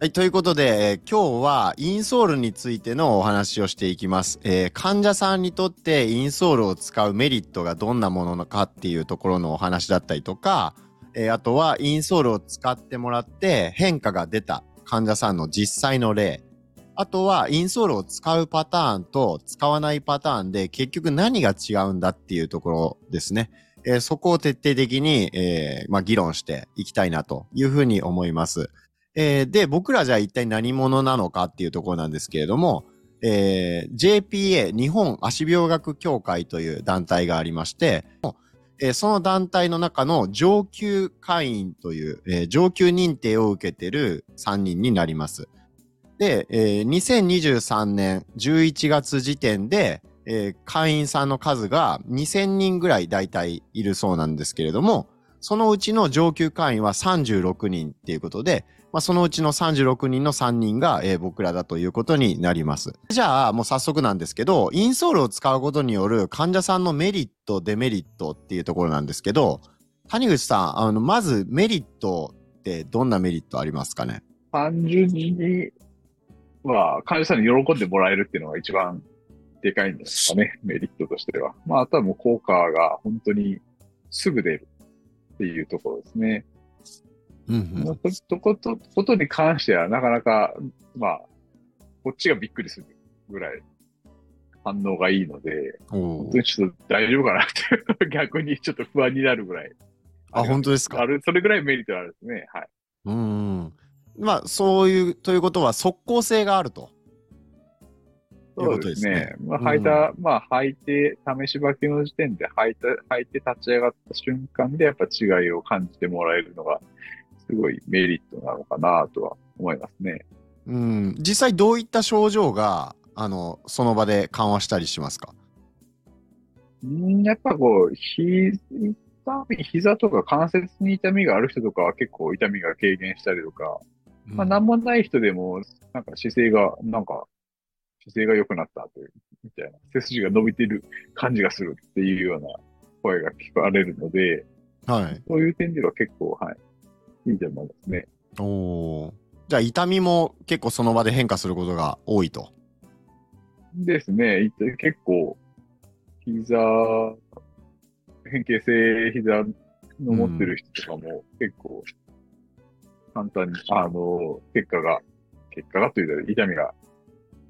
はい、ということで、えー今日はインソールについてのお話をしていきます。えー患者さんにとってインソールを使うメリットがどんなものかっていうところのお話だったりとか、えーあとはインソールを使ってもらって変化が出た患者さんの実際の例、あとはインソールを使うパターンと使わないパターンで結局何が違うんだっていうところですね。えーそこを徹底的に、えーまあ、議論していきたいなというふうに思います。えーで、僕らじゃあ一体何者なのかっていうところなんですけれども、えー JPA 日本足病学協会という団体がありまして、えーその団体の中の上級会員という、えー上級認定を受けている3人になります。で、えー2023年11月時点で、えー会員さんの数が2000人ぐらい大体いるそうなんですけれども、そのうちの上級会員は36人っていうことで、まあ、そのうちの36人の3人が、えー僕らだということになります。じゃあ、もう早速なんですけど、インソールを使うことによる患者さんのメリット、デメリットっていうところなんですけど、谷口さん、あの、まずメリットってどんなメリットありますかね？単純には、患者さんに喜んでもらえるっていうのが一番でかいんですかね、メリットとしては。まあ、あとはもう効果が本当にすぐ出るっていうところですね。うんまあことこと、ことに関してはなかなか、まあ、こっちがびっくりするぐらい反応がいいので、本当にちょっと大丈夫かなって 逆にちょっと不安になるぐらい。あ、本当ですか？ある、それぐらいメリットがあるんですね。はい。うん。まあ、そういう、ということは即効性があると。いうそうことですねですね。まあ、履いた、まあ、履いて、試し履きの時点で履いた、履いて立ち上がった瞬間で、やっぱ違いを感じてもらえるのが、すごいメリットなのかなとは思いますね。うん。実際どういった症状が、あの、その場で緩和したりしますか？うんやっぱこう、ひ、膝とか関節に痛みがある人とかは結構痛みが軽減したりとか、まあ、なんもない人でも、なんか姿勢が、なんか、姿勢が良くなったという、みたいな、背筋が伸びてる感じがするっていうような声が聞かれるので、はい。そういう点では結構、はい、いいと思いますね。おお。じゃあ痛みも結構その場で変化することが多いと。ですね、い結構、膝、変形性膝の持ってる人とかも結構、簡単に、あの、結果が、結果がというと痛みが、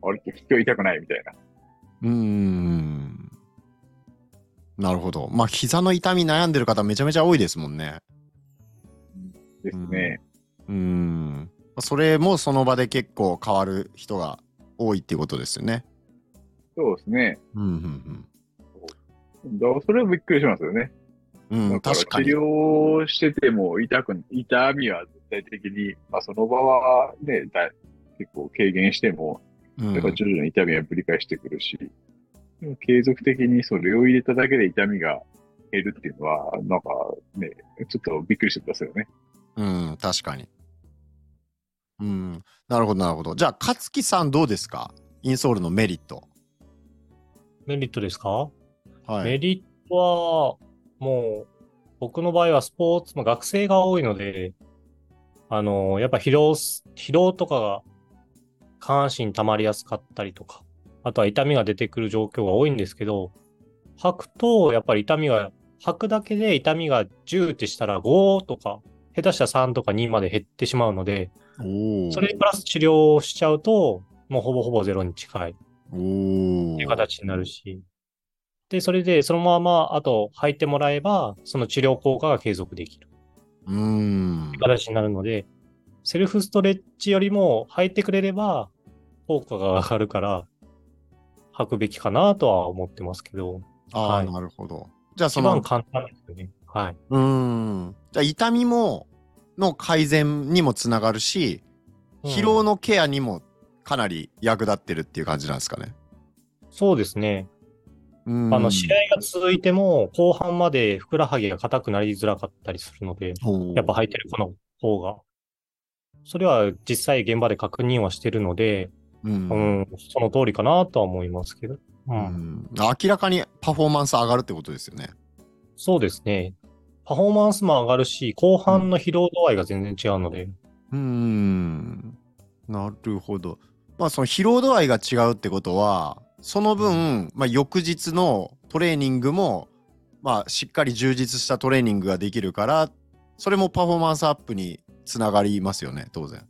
あれ今日痛くないみたいな。うーん。なるほど。まあ膝の痛み悩んでる方めちゃめちゃ多いですもんね。ですね。うーん。それもその場で結構変わる人が多いっていうことですよね。そうですね。うんうんだからそれはびっくりしますよね。うん。確かに。療してても痛く、痛みは絶対的に、まあその場はね、だ結構軽減しても、うんやっぱ徐々に痛みはぶり返してくるし、でも継続的にそれを入れただけで痛みが減るっていうのは、なんかね、ちょっとびっくりしてくださいよね。うん、確かに。うん。なるほど、なるほど。じゃあ、勝木さんどうですか？インソールのメリット。メリットですか、はい。メリットは、もう、僕の場合はスポーツ、まあ、学生が多いので、あの、やっぱ疲労す、疲労とかが下半身に溜まりやすかったりとか、あとは痛みが出てくる状況が多いんですけど、履くと、やっぱり痛みが、履くだけで痛みが10ってしたら5とか、下手したら3とか2まで減ってしまうので。それにプラス治療をしちゃうと、もうほぼほぼゼロに近い。おっておいう。形になるし。で、それで、そのまま、あと、履いてもらえば、その治療効果が継続できるうーん。形になるので、セルフストレッチよりも履いてくれれば、効果が上がるから、履くべきかなとは思ってますけど、ああ、はいなるほど。じゃあ、そ一番の、簡単ですよね。はい。うーん。じゃあ、痛みも、の改善にもつながるし、疲労のケアにもかなり役立ってるっていう感じなんですかね。そうですね。あの、試合が続いても、後半までふくらはぎが硬くなりづらかったりするので、やっぱ履いてる子の方が。それは実際現場で確認はしてるので、うんうん、その通りかなとは思いますけど。う。うんん明らかにパフォーマンス上がるってことですよね。そうですね。パフォーマンスも上がるし、後半の疲労度合いが全然違うので。うーん。なるほど。まあその疲労度合いが違うってことは、その分、まあ翌日のトレーニングも、まあしっかり充実したトレーニングができるから、それもパフォーマンスアップにつながりますよね、当然。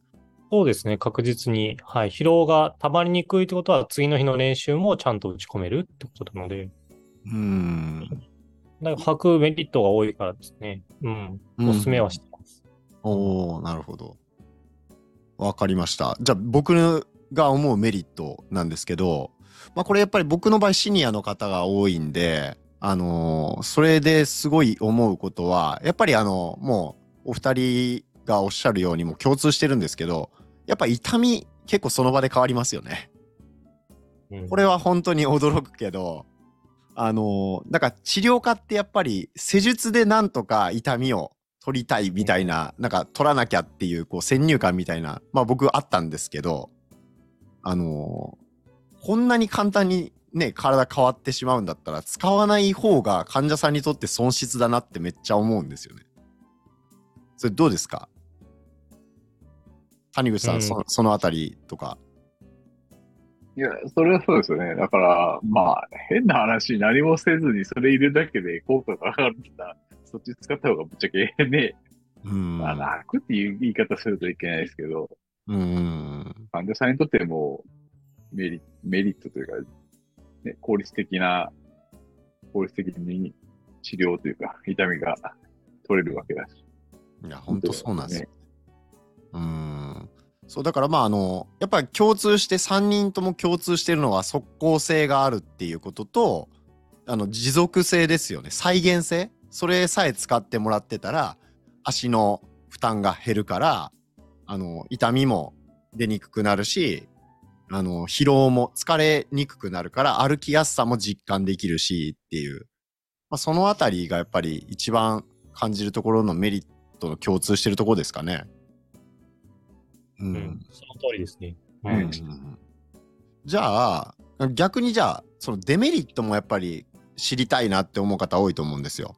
そうですね、確実に。はい。疲労が溜まりにくいってことは、次の日の練習もちゃんと打ち込めるってことなので、うーん。だから履くメリットが多いからですね。うん。おすすめはしてます。おおなるほど。わかりました。じゃあ僕が思うメリットなんですけど、まあこれやっぱり僕の場合シニアの方が多いんで、あのーそれですごい思うことは、やっぱりあの、もうお二人がおっしゃるようにも共通してるんですけど、やっぱ痛み結構その場で変わりますよね。うんこれは本当に驚くけど、あのーなんか治療家ってやっぱり施術でなんとか痛みを取りたいみたいな、なんか取らなきゃっていうこう先入観みたいな、まあ僕あったんですけど、あのーこんなに簡単にね、体変わってしまうんだったら使わない方が患者さんにとって損失だなってめっちゃ思うんですよね。それどうですか？谷口さん、うんそそのあたりとか。いや、それはそうですよね。だから、まあ、変な話、何もせずにそれいるだけで効果が上がるんだったら、そっち使った方がぶっちゃけね、うん。まあ、楽っていう言い方するといけないですけど、うん。患者さんにとってもメリメリットというか、ね、効率的な、効率的に治療というか、痛みが取れるわけだし。いや、本当そうなんですよね。うーん。そう、だからまあ、あの、やっぱり共通して、3人とも共通してるのは即効性があるっていうことと、あの、持続性ですよね。再現性。それさえ使ってもらってたら、足の負担が減るから、あの、痛みも出にくくなるし、あの、疲労も疲れにくくなるから、歩きやすさも実感できるしっていう。まあ、そのあたりがやっぱり一番感じるところのメリットの共通してるところですかね。ううんん。その通りですね。ううんん。じゃあ逆にじゃあそのデメリットもやっぱり知りたいなって思う方多いと思うんですよ。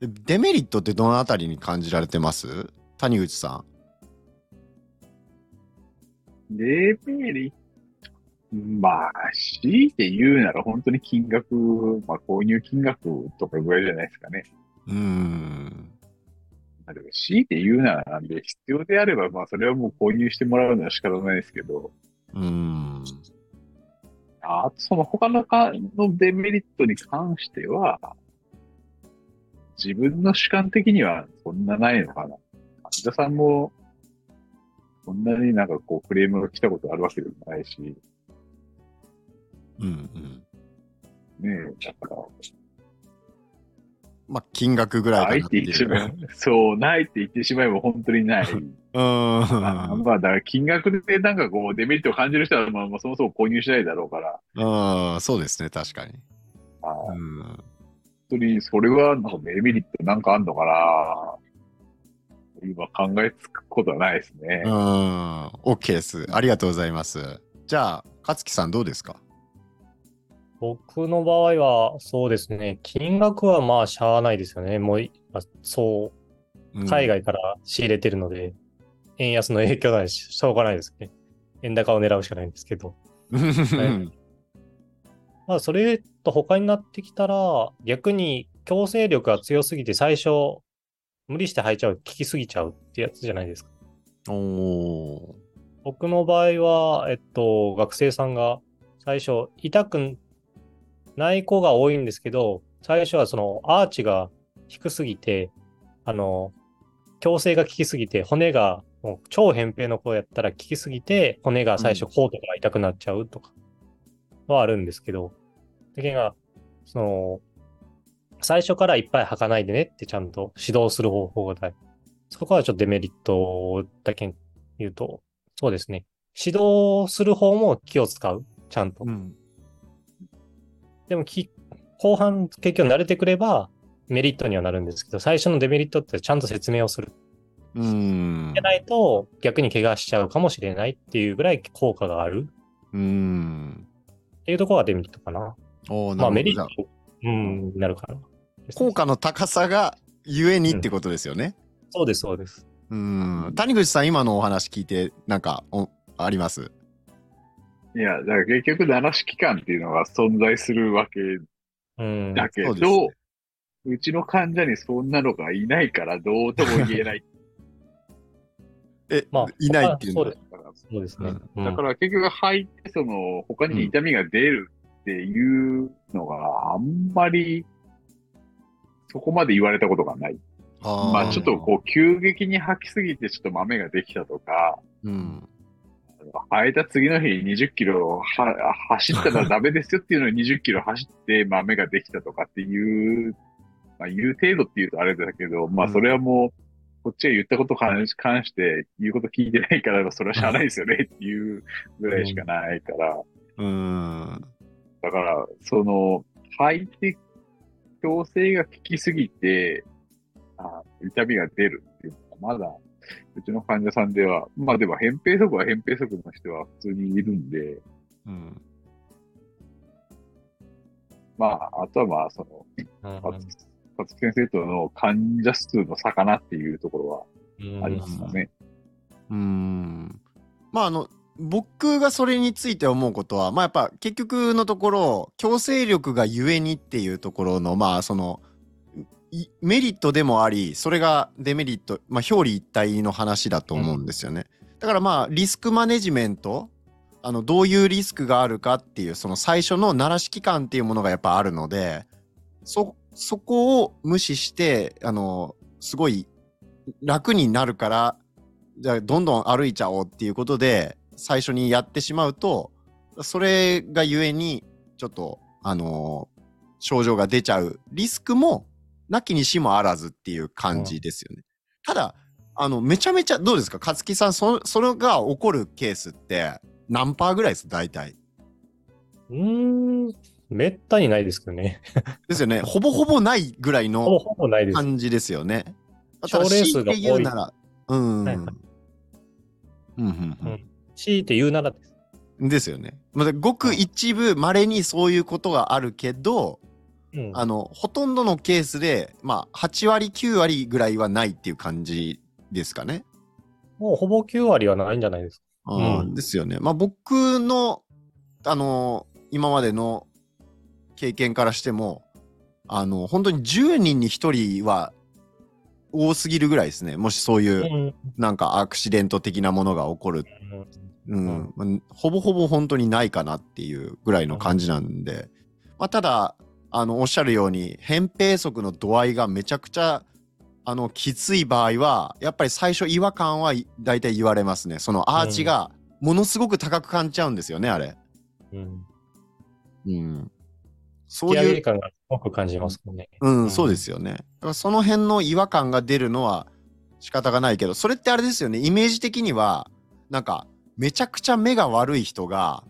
でデメリットってどのあたりに感じられてます？谷口さデメリットまあ、強いて言うなら本当に金額、まあ購入金額とかぐらいじゃないですかね。ん。うーん。まあ、でも強いて言うならなんで、必要であれば、まあそれはもう購入してもらうのは仕方ないですけど、うーん。あとその他のかのデメリットに関しては、自分の主観的にはそんなないのかな。患者さんも、そんなになんかこうクレームが来たことあるわけでもないし、ねうんうん。え、だから、まあ金額ぐらいかなっていう。って言ってしまえば、そう、ないって言ってしまえば本当にない。うん。まあだから金額でなんかこうデメリットを感じる人は、まあ、まあそもそも購入しないだろうから、うん、そうですね、確かに。あーうん。本当にそれはなんかデメリットなんかあんのかな今考えつくことはないですね。うん、OK です。ありがとうございます。じゃあ、勝木さんどうですか？僕の場合は、そうですね。金額はまあ、しゃあないですよね。もうそう、海外から仕入れてるので、円安の影響ないし、しょうがないですね。円高を狙うしかないんですけど。う ん。まあ、それと他になってきたら、逆に強制力が強すぎて最初、無理して履いちゃう、効きすぎちゃうってやつじゃないですか。僕の場合は、えっと、学生さんが最初、痛くない子が多いんですけど、最初はそのアーチが低すぎて、あの、矯正が効きすぎて、骨がもう超扁平の子やったら効きすぎて、骨が最初コートが痛くなっちゃうとかはあるんですけど、だけが、その、最初からいっぱい履かないでねってちゃんと指導する方法が大事そこはちょっとデメリットだけ言うと、そうですね。指導する方も気を使う。ちゃんと。うん。でもき、後半結局慣れてくればメリットにはなるんですけど、最初のデメリットってちゃんと説明をする。うんで。ないと逆に怪我しちゃうかもしれないっていうぐらい効果があるうん。っていうところがデメリットかな。おーなるほどまあメリット、うん、になるかな。効果の高さがゆえにってことですよね。そうです、そうです。うん。谷口さん、今のお話聞いて、なんか、おあります？いや、だから結局、奈良市機関っていうのが存在するわけうん。だけど、そうですねうちの患者にそんなのがいないから、どうとも言えない。え、まあいないっていうのは？そうです。そうですね。うんだから結局吐いて、その、他に痛みが出るっていうのがあんまり、そこまで言われたことがない。あーまあちょっとこう、急激に吐きすぎてちょっと豆ができたとか、うん。吐いた次の日20キロは走ったらダメですよっていうのに20キロ走って豆ができたとかっていう、まあ言う程度っていうとあれだけど、まあそれはもう、こっちが言ったことに関して言うこと聞いてないから、それはしゃあないですよねっていうぐらいしかないから、うん。だから、その、吐いて、強制が効きすぎて、あ痛みが出るっていうのはまだ、うちの患者さんでは、まあでも、扁平足は扁平足の人は普通にいるんで、うん。まあ、あとはまあ、その、うん勝勝先生との患者数の差かなっていうところうんはありますかね。うん。まあ、あの、僕がそれについて思うことは、まあやっぱ結局のところ、強制力がゆえにっていうところの、まあその、いメリットでもあり、それがデメリット、まあ表裏一体の話だと思うんですよね。だからまあリスクマネジメント、あの、どういうリスクがあるかっていう、その最初の鳴らし期間っていうものがやっぱあるので、そ、そこを無視して、あの、すごい楽になるから、じゃあどんどん歩いちゃおうっていうことで最初にやってしまうとそれがゆえにちょっとあの症状が出ちゃうリスクもなきにしもあらずっていう感じですよね。ただあのめちゃめちゃどうですか？勝木さんそそれが起こるケースって何パーぐらいです？大体うーん、めったにないですけどね。ですよねほぼほぼないぐらいほぼの。感じですよね。症例数が多いただ強いて言うならうん、はいはいうんうんうんうん強いて言うならです。ですよね。まあ、ごく一部稀にそういうことがあるけど、うんあのほとんどのケースでまあ8割9割ぐらいはないっていう感じですかね。もうほぼ9割はないんじゃないですか。あーうんですよね。まあ僕のあの今までの経験からしてもあの本当に10人に1人は多すぎるぐらいですね。もしそういううんなんかアクシデント的なものが起こるうんまあほぼほぼ本当にないかなっていうぐらいの感じなんで、まあ、ただあのおっしゃるように扁平足の度合いがめちゃくちゃあのきつい場合はやっぱり最初違和感はい大体言われますね。そのアーチがものすごく高く感じちゃうんですよねあれ、うん。うん、そういう感がすごく感じますもんね。うん、うん。そうですよね。だからその辺の違和感が出るのは仕方がないけどそれってあれですよね。イメージ的にはなんかめちゃくちゃ目が悪い人が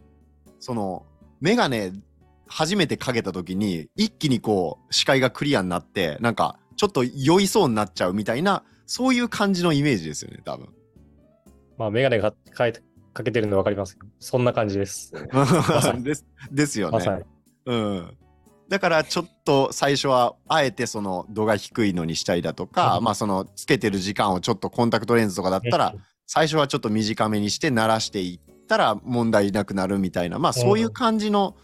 その眼鏡初めてかけた時に一気にこう視界がクリアになってなんかちょっと酔いそうになっちゃうみたいなそういう感じのイメージですよね多分。まあ、メガネがかかけてるの分かりますよ。そんな感じです。ですですよね。うん。だからちょっと最初はあえてその度が低いのにしたりだとか、うんまあそのつけてる時間をちょっとコンタクトレンズとかだったら最初はちょっと短めにして慣らしていったら問題なくなるみたいなまあそういう感じの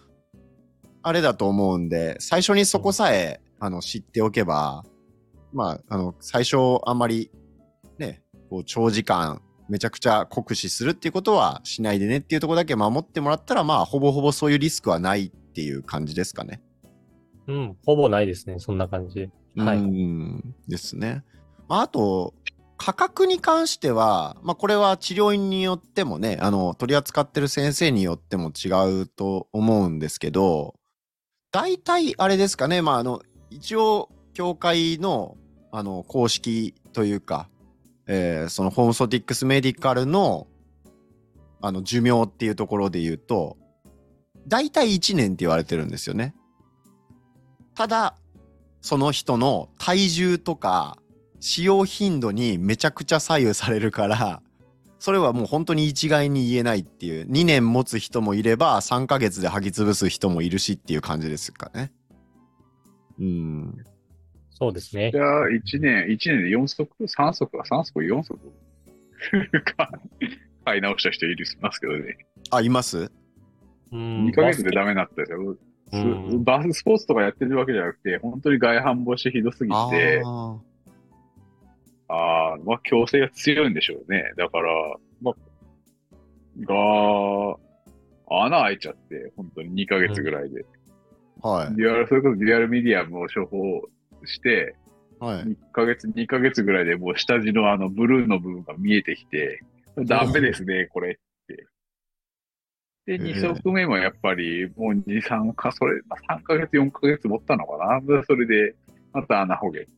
あれだと思うんで最初にそこさえあの知っておけばまああの最初あんまりねこう長時間めちゃくちゃ酷使するっていうことはしないでねっていうところだけ守ってもらったらまあほぼほぼそういうリスクはないっていう感じですかね。うん、ほぼないですね。そんな感じ。はいうんですね。まあ、あと価格に関しては、まあ、これは治療院によってもねあの取り扱ってる先生によっても違うと思うんですけど大体あれですかね、まあ、あの一応協会のあの公式というか、えーそのホームソティックスメディカルのあの寿命っていうところで言うと大体1年って言われてるんですよね。ただその人の体重とか使用頻度にめちゃくちゃ左右されるからそれはもう本当に一概に言えないっていう2年持つ人もいれば3ヶ月で履き潰す人もいるしっていう感じですかね。うん。そうですねじ。ゃあ、1年、一年で4足 ?3 足？か ?3 足 ?4 足？か 買い直した人いるますけどね。あ、います？うん2ヶ月でダメになったですよ。バススポーツとかやってるわけじゃなくて、本当に外反母趾ひどすぎあて、ーああ、まあ、強制が強いんでしょうね。だから、まあ、が、穴開いちゃって、本当に2ヶ月ぐらいで。はい。デュアル、それこそデュアルミディアムを処方して、はい。1ヶ月、2ヶ月ぐらいでもう下地のあのブルーの部分が見えてきて、ダメですね、これって。で、へえ2足目もやっぱりもう2、3か、それ、まあ、3ヶ月、4ヶ月持ったのかな。でそれで、また穴ほげ。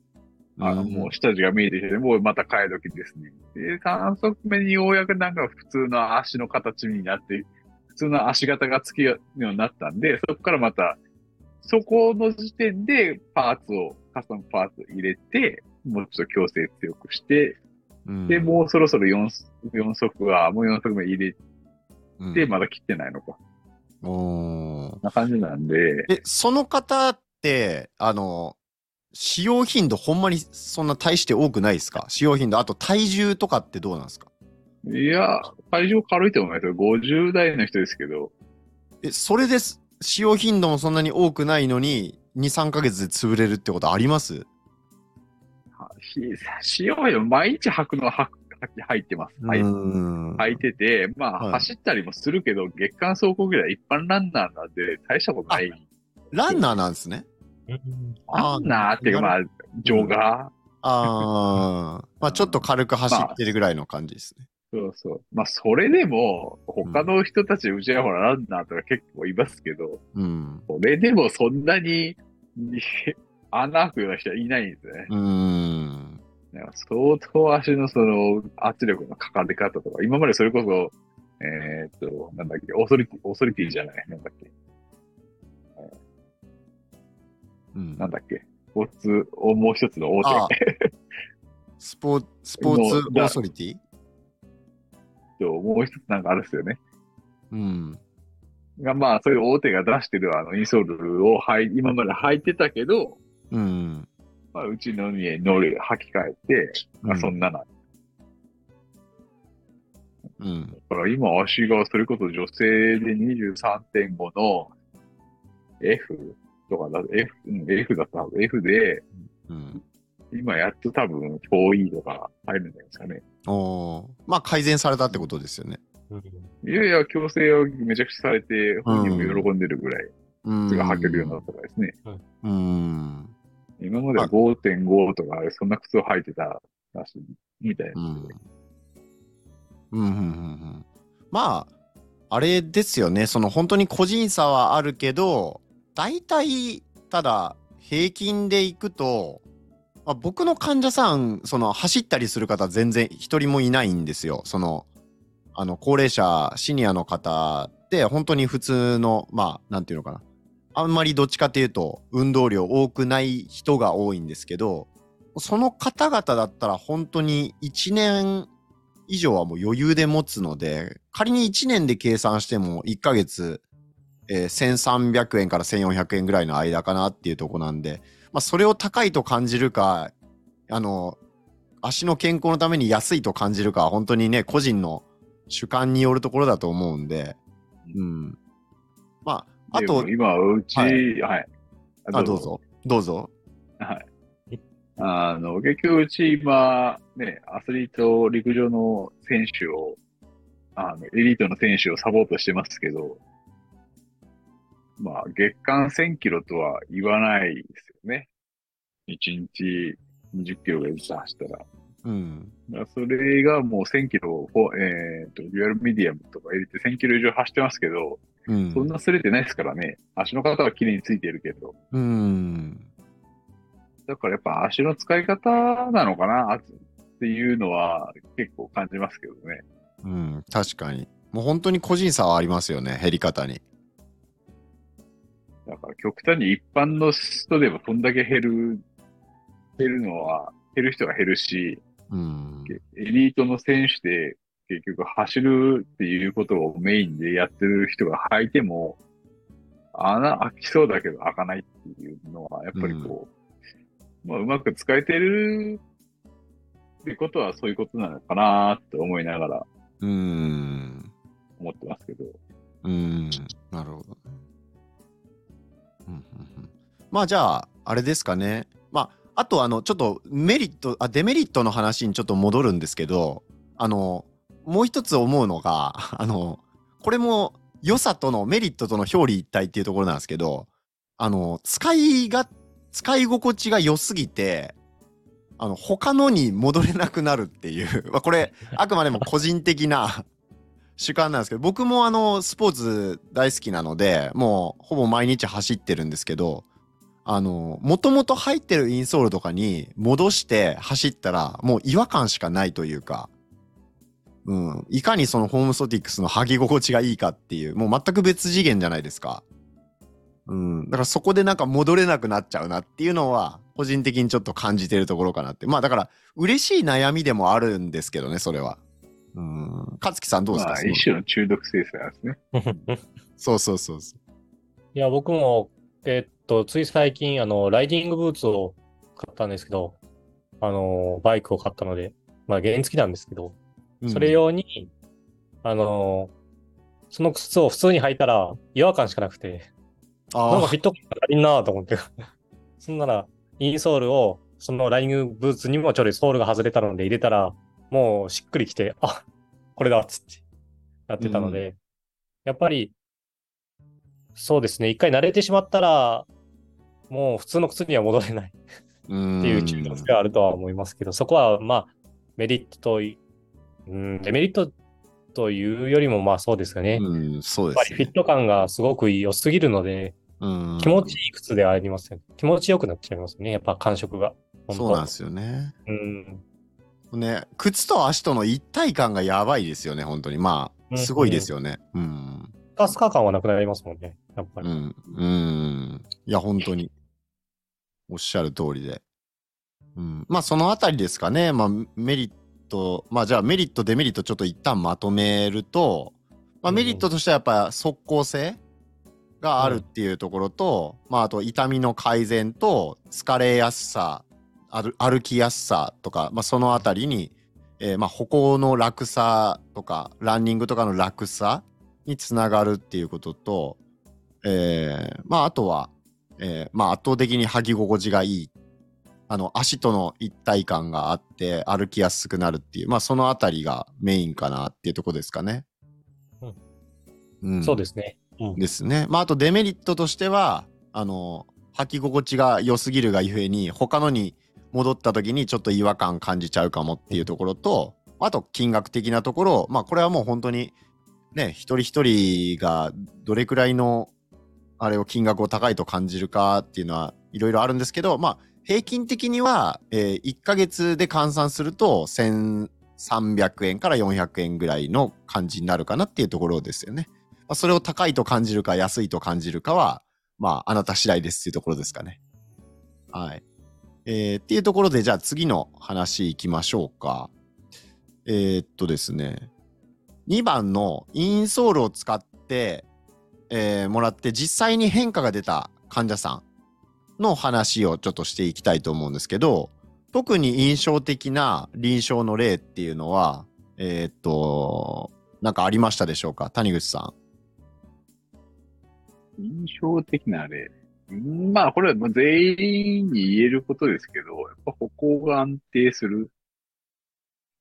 あの、うんもう下地が見えてきて、もうまた替え時ですね。で、3足目にようやくなんか普通の足の形になって、普通の足型がつくようになったんで、そこからまた、そこの時点でパーツを、カスタムパーツを入れて、もうちょっと強制強くして、うん。で、もうそろそろ 4, 4足は、もう4足目入れうん。て、まだ切ってないのか。おな感じなんで、え、その方って、あの、使用頻度ほんまにそんな大して多くないですか？使用頻度。あと体重とかってどうなんですか？いや、体重軽いと思いますよ。50代の人ですけど、え、それです。使用頻度もそんなに多くないのに、2、3ヶ月で潰れるってことあります？使用よ、毎日履くのは履き履いてます。履いてて、まあ、はい走ったりもするけど、月間走行ぐらい一般ランナーなんで、大したことない。ランナーなんですね。うんランナーっていうか、まあ、ジョガー、ああ、まあちょっと軽く走ってるぐらいの感じですね。そうそう。まあ、それでも、他の人たち、うちはほら、ランナーとか結構いますけど、うん。それでもそんなに、に穴開くような人はいないんですね。うーん。相当足のその圧力のかかり方とか、今までそれこそ、えーっと、なんだっけ、オーソリティ、オーソリティじゃない、なんだっけ、うんなんだっけ、スポーツ、おもう一つの大あ手スポースポーツオーソリティ？と、もう一つなんかあるんですよね。うん。が、まあ、そういう大手が出してるあの、インソールをはい、今まで履いてたけど、うん。まあ、うちの家に乗り、履き替えて、まあ、そんなな。だうん。から今足がそれこそ女性で23.5の F とかだ、F、うん F だったはず。F で、うん。今やっと多分 4E とか入るんじゃないですかね。おーまあ改善されたってことですよね。いやいや、強制はめちゃくちゃされて、本人も喜んでるぐらい、うん。靴が履けるようになったからですね。うん。今までは5.5とか、そんな靴を履いてたらしい、みたいな。うん。うん。うん。うんうん。まあ、あれですよね。その本当に個人差はあるけど、大体、ただ、平均でいくと、まあ、僕の患者さん、その走ったりする方全然一人もいないんですよ。その、あの、高齢者、シニアの方って本当に普通の、まあ、なんていうのかな。あんまりどっちかっていうと、運動量多くない人が多いんですけど、その方々だったら本当に1年以上はもう余裕で持つので、仮に1年で計算しても1ヶ月、えー1300円から1400円ぐらいの間かなっていうとこなんで、まあ、それを高いと感じるか、あの、足の健康のために安いと感じるかは本当にね、個人の主観によるところだと思うんで、うん。まあ、あと今、うち、ははいい。あ、どう。ぞ、どうぞ。はい。あの、結局、うち今、ね、アスリート、陸上の選手を、あの、エリートの選手をサポートしてますけど、まあ、月間1000キロとは言わないですよね。1日20キロがずつ走ったら。うん。それがもう1000キロえっ、と、デュアルミディアムとか入れて1000キロ以上走ってますけど、うん。そんな擦れてないですからね。足の方は綺麗についてるけど。うん。だからやっぱ足の使い方なのかなっていうのは結構感じますけどね。うん、確かに。もう本当に個人差はありますよね、減り方に。だから極端に一般の人でもそんだけ減る、減るのは、減る人が減るし、うん。エリートの選手で結局走るっていうことをメインでやってる人が履いても、穴開きそうだけど開かないっていうのは、やっぱりこう、まあ、うまく使えてるってことはそういうことなのかなって思いながらうーん。思ってますけど。うーん。なるほど。まあじゃあ、あれですかね。まあ、あとあの、ちょっとメリット、あ、デメリットの話にちょっと戻るんですけど、あの、もう一つ思うのが、あの、これも良さとのメリットとの表裏一体っていうところなんですけど、あの、使いが、使い心地が良すぎて、あの、他のに戻れなくなるっていう、まあこれ、あくまでも個人的な主観なんですけど、僕もあの、スポーツ大好きなので、もうほぼ毎日走ってるんですけど、あの、もともと入ってるインソールとかに戻して走ったら、もう違和感しかないというか、うん、いかにそのホームソティックスの履き心地がいいかっていう、もう全く別次元じゃないですか。うん、だからそこでなんか戻れなくなっちゃうなっていうのは、個人的にちょっと感じてるところかなって。まあだから、嬉しい悩みでもあるんですけどね、それは。うん。勝木さんどうですか、まあ、一種の中毒性なんですね。そうそうそうそう。いや、僕も、えっと、つい最近、あの、ライディングブーツを買ったんですけど、あの、バイクを買ったので、まあ、原付なんですけど、うん。それ用に、あの、その靴を普通に履いたら違和感しかなくて、なんあかフィット感が足りんなと思って。そんなら、インソールを、そのライディングブーツにもちょいソールが外れたので入れたら、もうしっくりきて、あ、これだっつって、やってたので、やっぱり、そうですね、一回慣れてしまったら、もう普通の靴には戻れないーっていう中毒性があるとは思いますけど、そこはまあ、メリットとい、うん、デメリットというよりもまあそうですよね。やっうん、そうでぱす、りフィット感がすごく良すぎるので、うん気持ちいい靴ではありますよね。気持ちよくなっちゃいますよね。やっぱ感触が。本当そうなんですよね。うん。ね、靴と足との一体感がやばいですよね、本当に。まあ、うんすごいですよね。うん。スカスカ感はなくなりますもんね。やっぱり。うん。うん。いや、本当に。おっしゃる通りで。うん。まあ、そのあたりですかね。まあ、メリット、まあ、じゃあメリット、デメリットちょっと一旦まとめると、まあ、うんメリットとしてはやっぱ即効性があるっていうところと、まあ、あと痛みの改善と疲れやすさ、歩歩きやすさとか、まあ、そのあたりに、えーまあ、歩行の楽さとか、ランニングとかの楽さにつながるっていうことと、えーまあ、あとは、えーまあ、圧倒的に履き心地がいい。あの、足との一体感があって歩きやすくなるっていう、まあ、そのあたりがメインかなっていうとこですかね。うん。そうですね。うん。ですね。まあ、あとデメリットとしては、あの、履き心地が良すぎるがゆえに、他のに戻った時にちょっと違和感感じちゃうかもっていうところと、あと金額的なところ、まあ、これはもう本当に、ね、一人一人がどれくらいの、あれを金額を高いと感じるかっていうのはいろいろあるんですけど、まあ、平均的には、えー1ヶ月で換算すると1300円から400円ぐらいの感じになるかなっていうところですよね。まあ、それを高いと感じるか安いと感じるかは、まあ、あなた次第ですっていうところですかね。はい。えーっていうところで、じゃあ次の話いきましょうか。えーっとですね。2番のインソールを使って、えーもらって実際に変化が出た患者さんの話をちょっとしていきたいと思うんですけど、特に印象的な臨床の例っていうのは、えーっと、なんかありましたでしょうか？谷口さん。印象的な例。まあ、これは全員に言えることですけど、やっぱ歩行が安定する。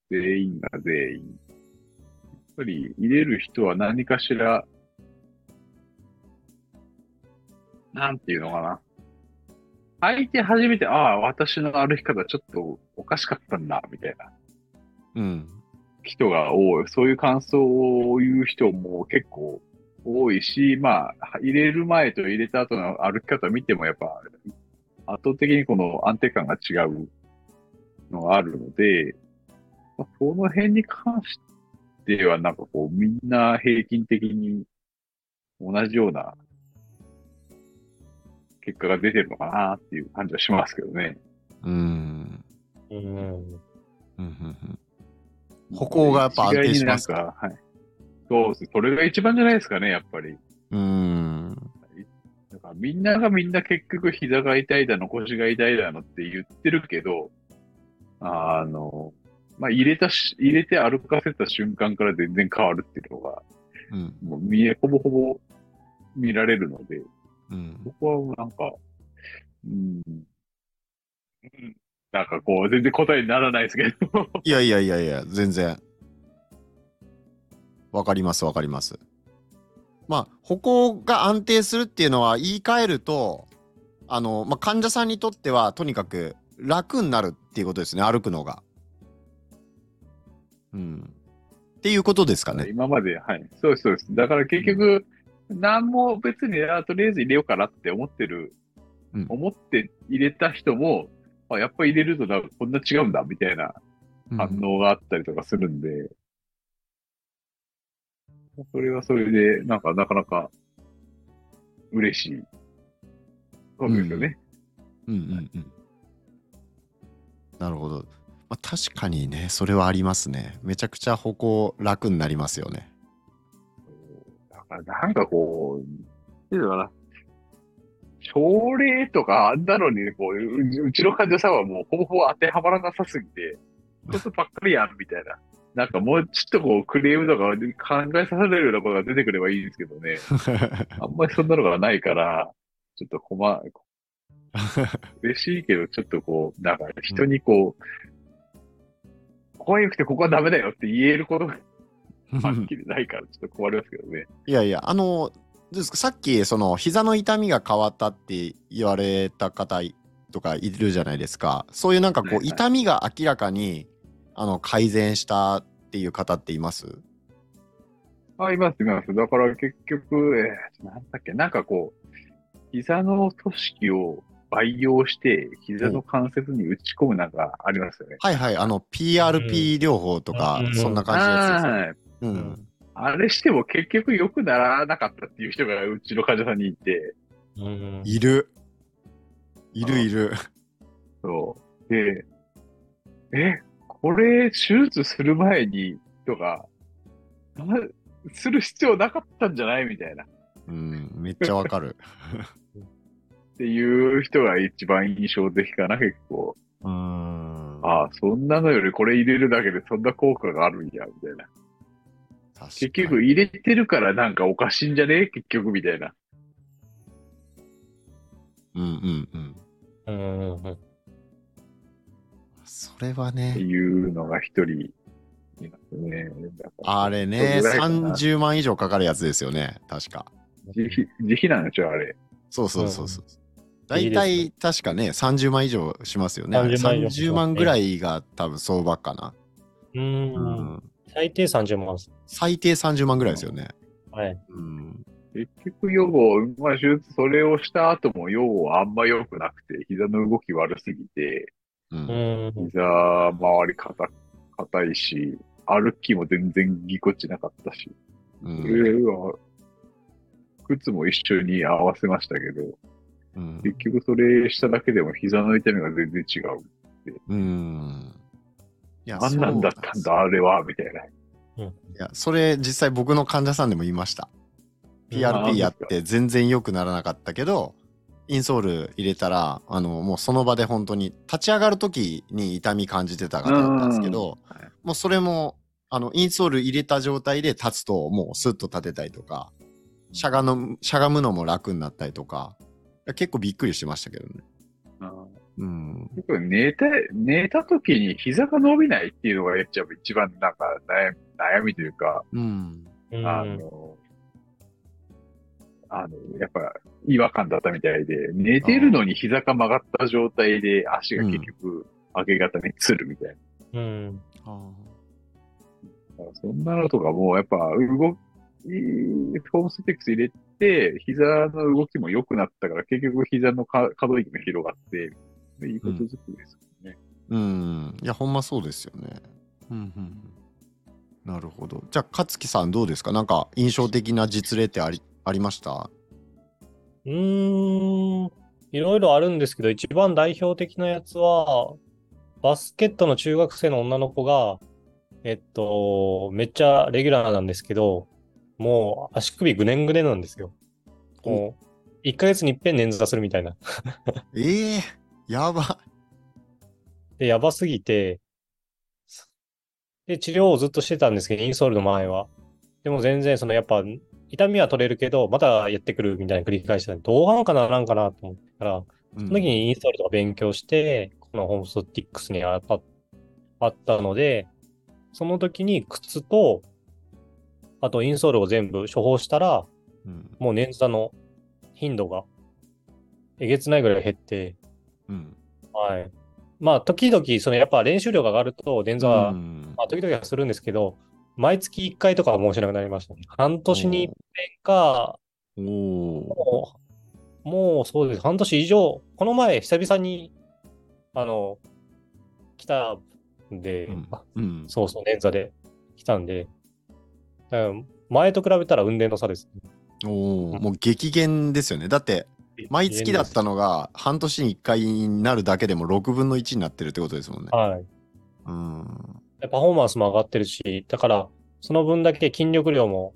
全員が全員。やっぱり入れる人は何かしら、なんていうのかな。履いて初めて、ああ、私の歩き方ちょっとおかしかったんだ、みたいなうん。人が多い。そういう感想を言う人も結構多いし、まあ、入れる前と入れた後の歩き方を見てもやっぱ、圧倒的にこの安定感が違うのがあるので、まあ、その辺に関してはなんかこう、みんな平均的に同じような結果が出てるのかなっていう感じはしますけどね。うん。うん。歩行がやっぱ安定しますかはい。そうです。それが一番じゃないですかね、やっぱり。うーん。だかみん。ながみん。な結局膝が痛いだの、腰が痛いだのって言ってるけど、あの、まあ、入れたし、入れて歩かせた瞬間から全然変わるっていうのが、うん。もう見え、ほぼほぼ見られるので、うん。そこはなんか、うん、うんなんかこう、全然答えにならないですけど、いやいやいやいや、全然。わかりますわかります。まあ、歩行が安定するっていうのは言い換えると、あの、まあ、患者さんにとってはとにかく楽になるっていうことですね、歩くのが。うん。っていうことですかね。今まで、はい。そうです、そうです。だから結局、何も別に、あとりあえず入れようかなって思ってる、うん思って入れた人も、あ、やっぱり入れるとなこんな違うんだ、みたいなうん反応があったりとかするんで、それはそれで、なんかなかなか嬉しいことですよね。うんうんうん。なるほど。まあ、確かにね、それはありますね。めちゃくちゃ歩行楽になりますよね。なんかこう、っていのかな。症例とかあんなのに、こう、うちの患者さんはもうほぼほぼ当てはまらなさすぎて、ことばっかりやん、みたいな。なんかもうちょっとこう、クレームとか考えさせられるようなことが出てくればいいんですけどね。あんまりそんなのがないから、ちょっと困、嬉しいけど、ちょっとこう、なんか人にこう、ここが良くてここはダメだよって言えることが はっきりないから、ちょっと困りますけどね。いやいや、あの、どうですかさっき、その、膝の痛みが変わったって言われた方とかいるじゃないですか。そういうなんかこう、はいはい痛みが明らかに、あの、改善したっていう方っています？あ、います、います。だから結局、えー、なんだっけ、なんかこう、膝の組織を培養して、膝の関節に打ち込むなんかありますよね。はいはい、あの、PRP 療法とか、うんそんな感じのやつですよ。はいうん。あれしても結局良くならなかったっていう人がうちの患者さんにいて、うんいる。いるいる。そう。で、え、これ手術する前にとか、なする必要なかったんじゃないみたいな。うん、めっちゃわかる。っていう人が一番印象的かな、結構。うん。ああ、そんなのよりこれ入れるだけでそんな効果があるんや、みたいな。結局入れてるからなんかおかしいんじゃね？結局、みたいな。うんうんうん。うんうんうんそれはってね、いうのが一人いますね。あれね、それぐらいかな30万以上かかるやつですよね、確か。自費、自費なんでしょ、あれ。そうそうそうそう。い大いです体確かね、30万以上しますよね。30万以上30万ぐらいが多分相場かな。ううんん。最低30万。最低30万ぐらいですよね。はい。うん。結局、予後、まあ、手術、それをした後も予後はあんま良くなくて、膝の動き悪すぎて、う。うんん。膝周り硬硬いし、歩きも全然ぎこちなかったし、うんは、靴も一緒に合わせましたけど、うん結局それしただけでも膝の痛みが全然違う。うん。いや何なんだったんだ、あれは、みたいな。いや、それ実際僕の患者さんでも言いました。あ PRP やって全然良くならなかったけど、インソール入れたら、あの、もうその場で本当に立ち上がる時に痛み感じてた方だったんですけどもうそれも、あの、インソール入れた状態で立つと、もうスッと立てたりとか、しゃがのしゃがむのも楽になったりとか、結構びっくりしましたけどね。うん寝た、寝た時に膝が伸びないっていうのがやっちゃう一番なんか悩み悩みというか、うん。うんあの、あの、やっぱ違和感だったみたいで、寝てるのに膝が曲がった状態で足が結局明け方につるみたいな。うん。そんなのとかも、やっぱ動き、フォームステックス入れて、膝の動きも良くなったから、結局膝のか可動域が広がって、でいいことずくですよね。うん。いや、ほんまそうですよね。うんうんうん。なるほど。じゃあ、勝木さんどうですか？なんか印象的な実例ってありありました？うーん。いろいろあるんですけど、一番代表的なやつは、バスケットの中学生の女の子が、えっと、めっちゃレギュラーなんですけど、もう足首ぐねんぐねなんですよ。もう、1ヶ月に一遍捻挫するみたいな。ええやば。で、やばすぎて、で、治療をずっとしてたんですけど、インソールの前は。でも全然、そのやっぱ、痛みは取れるけど、またやってくるみたいな繰り返してたんで、どうなんかならんかなと思ってから、そその時にインストールとか勉強して、このホームストティックスにあったあったので、その時に靴と、あとインソールを全部処方したら、うん。もう捻挫の頻度がえげつないぐらい減って、うん。はい。まあ、時々、そのやっぱ練習量が上がると、捻挫は、うんまあ、時々はするんですけど、毎月1回とかはもうしなくなりましたね。半年に1遍か。もう、もうそうです。半年以上、この前、久々に、あの、来たんで。そうそう、捻挫で来たんで、前と比べたら運転の差です。おお。もう激減ですよね。だって、毎月だったのが半年に1回になるだけでも6分の1になってるってことですもんね。はい。うん。でパフォーマンスも上がってるし、だから、その分だけ筋力量も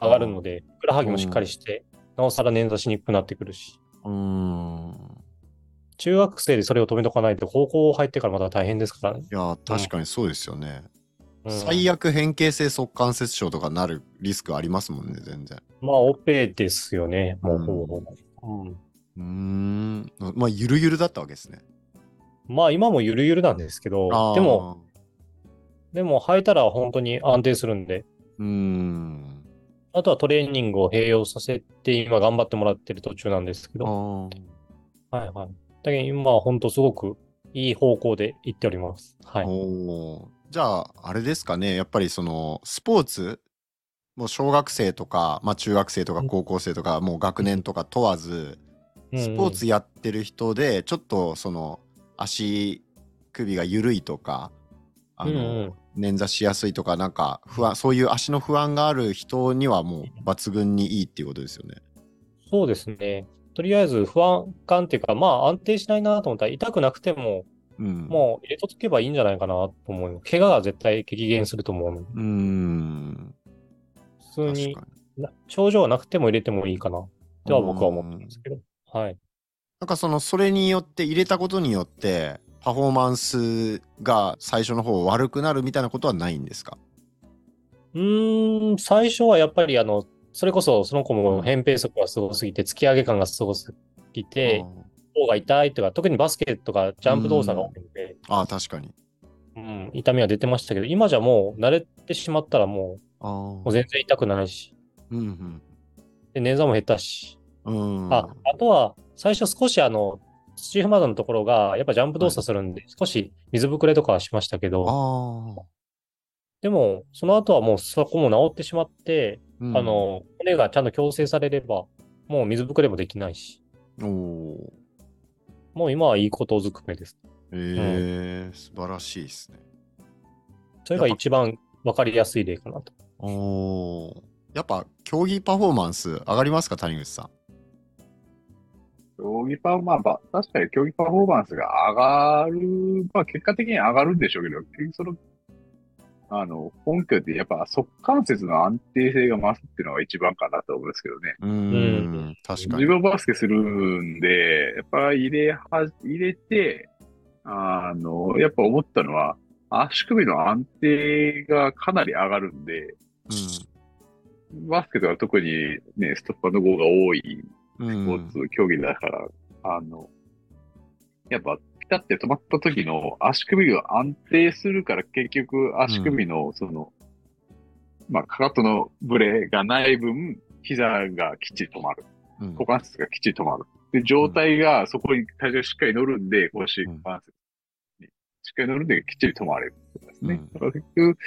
上がるので、ふくらはぎもしっかりして、なおさら捻挫しにくくなってくるし、うん。中学生でそれを止めとかないと、高校入ってからまた大変ですからね。いや、確かにそうですよね。うん最悪変形性側関節症とかなるリスクありますもんね、全然。まあ、オペですよね、もうほぼほぼ。うんうーん。まあ、ゆるゆるだったわけですね。まあ今もゆるゆるなんですけど、でも、、でも履いたら本当に安定するんで、うーん。あとはトレーニングを併用させて今頑張ってもらってる途中なんですけあど、ーはいはい。だけど今は本当すごくいい方向で行っております。はい。じゃあ、あれですかね、やっぱりその、スポーツ、もう小学生とか、まあ中学生とか高校生とか、もう学年とか問わず、スポーツやってる人で、ちょっとその、足首が緩いとか、あのん、捻挫しやすいとか、なんか不安、そういう足の不安がある人にはもう抜群にいいっていうことですよね。そうですね。とりあえず不安感っていうか、まあ安定しないなと思ったら痛くなくても、うん。もう入れとけばいいんじゃないかなと思う。怪我が絶対激減すると思う。うーん。普通に症状がなくても入れてもいいかな。とは僕は思ってるんですけど。はい。なんかそのそれによって入れたことによってパフォーマンスが最初の方悪くなるみたいなことはないんですか？うーん、最初はやっぱりあの、それこそその子も扁平足がすごすぎて、突き上げ感がすごすぎて、方が痛いとか、特にバスケとかジャンプ動作が多いので、ああ確かに。うん、痛みは出てましたけど、今じゃもう慣れてしまったらも。う、もう全然痛くないし、うんで、捻挫も減ったし、うん。うん。あ、あとは、最初少しあの、土踏まずのところが、やっぱジャンプ動作するんで、少し水ぶくれとかはしましたけど。でも、その後はもうそこも治ってしまって、うんあ、の、骨がちゃんと矯正されれば、もう水ぶくれもできないし。もう今はいいことずくめです。ええ素晴らしいですね。それが一番わかりやすい例かなと。おお。やっぱ競技パフォーマンス上がりますか谷口さん？競技パフォーマンス、まあ確かに競技パフォーマンスが上がる、まあ結果的に上がるんでしょうけど、結局その、あの、根拠ってやっぱ側関節の安定性が増すっていうのが一番かなと思うんですけどね。うん。確かに。自分バスケするんで、やっぱ入れは、入れて、あの、やっぱ思ったのは、足首の安定がかなり上がるんで、バスケとか特にね、ストッパーの号が多いうん。スポーツ競技だから、あの、やっぱ、ピタって止まった時の足首が安定するから結局足首のその、まあ、かかとのブレがない分、膝がきっちり止まる。うん。股関節がきっちり止まる。で、状態がそこに体重がしっかり乗るんで、腰うん関節にしっかり乗るんできっちり止まれるってことですね。うん結局、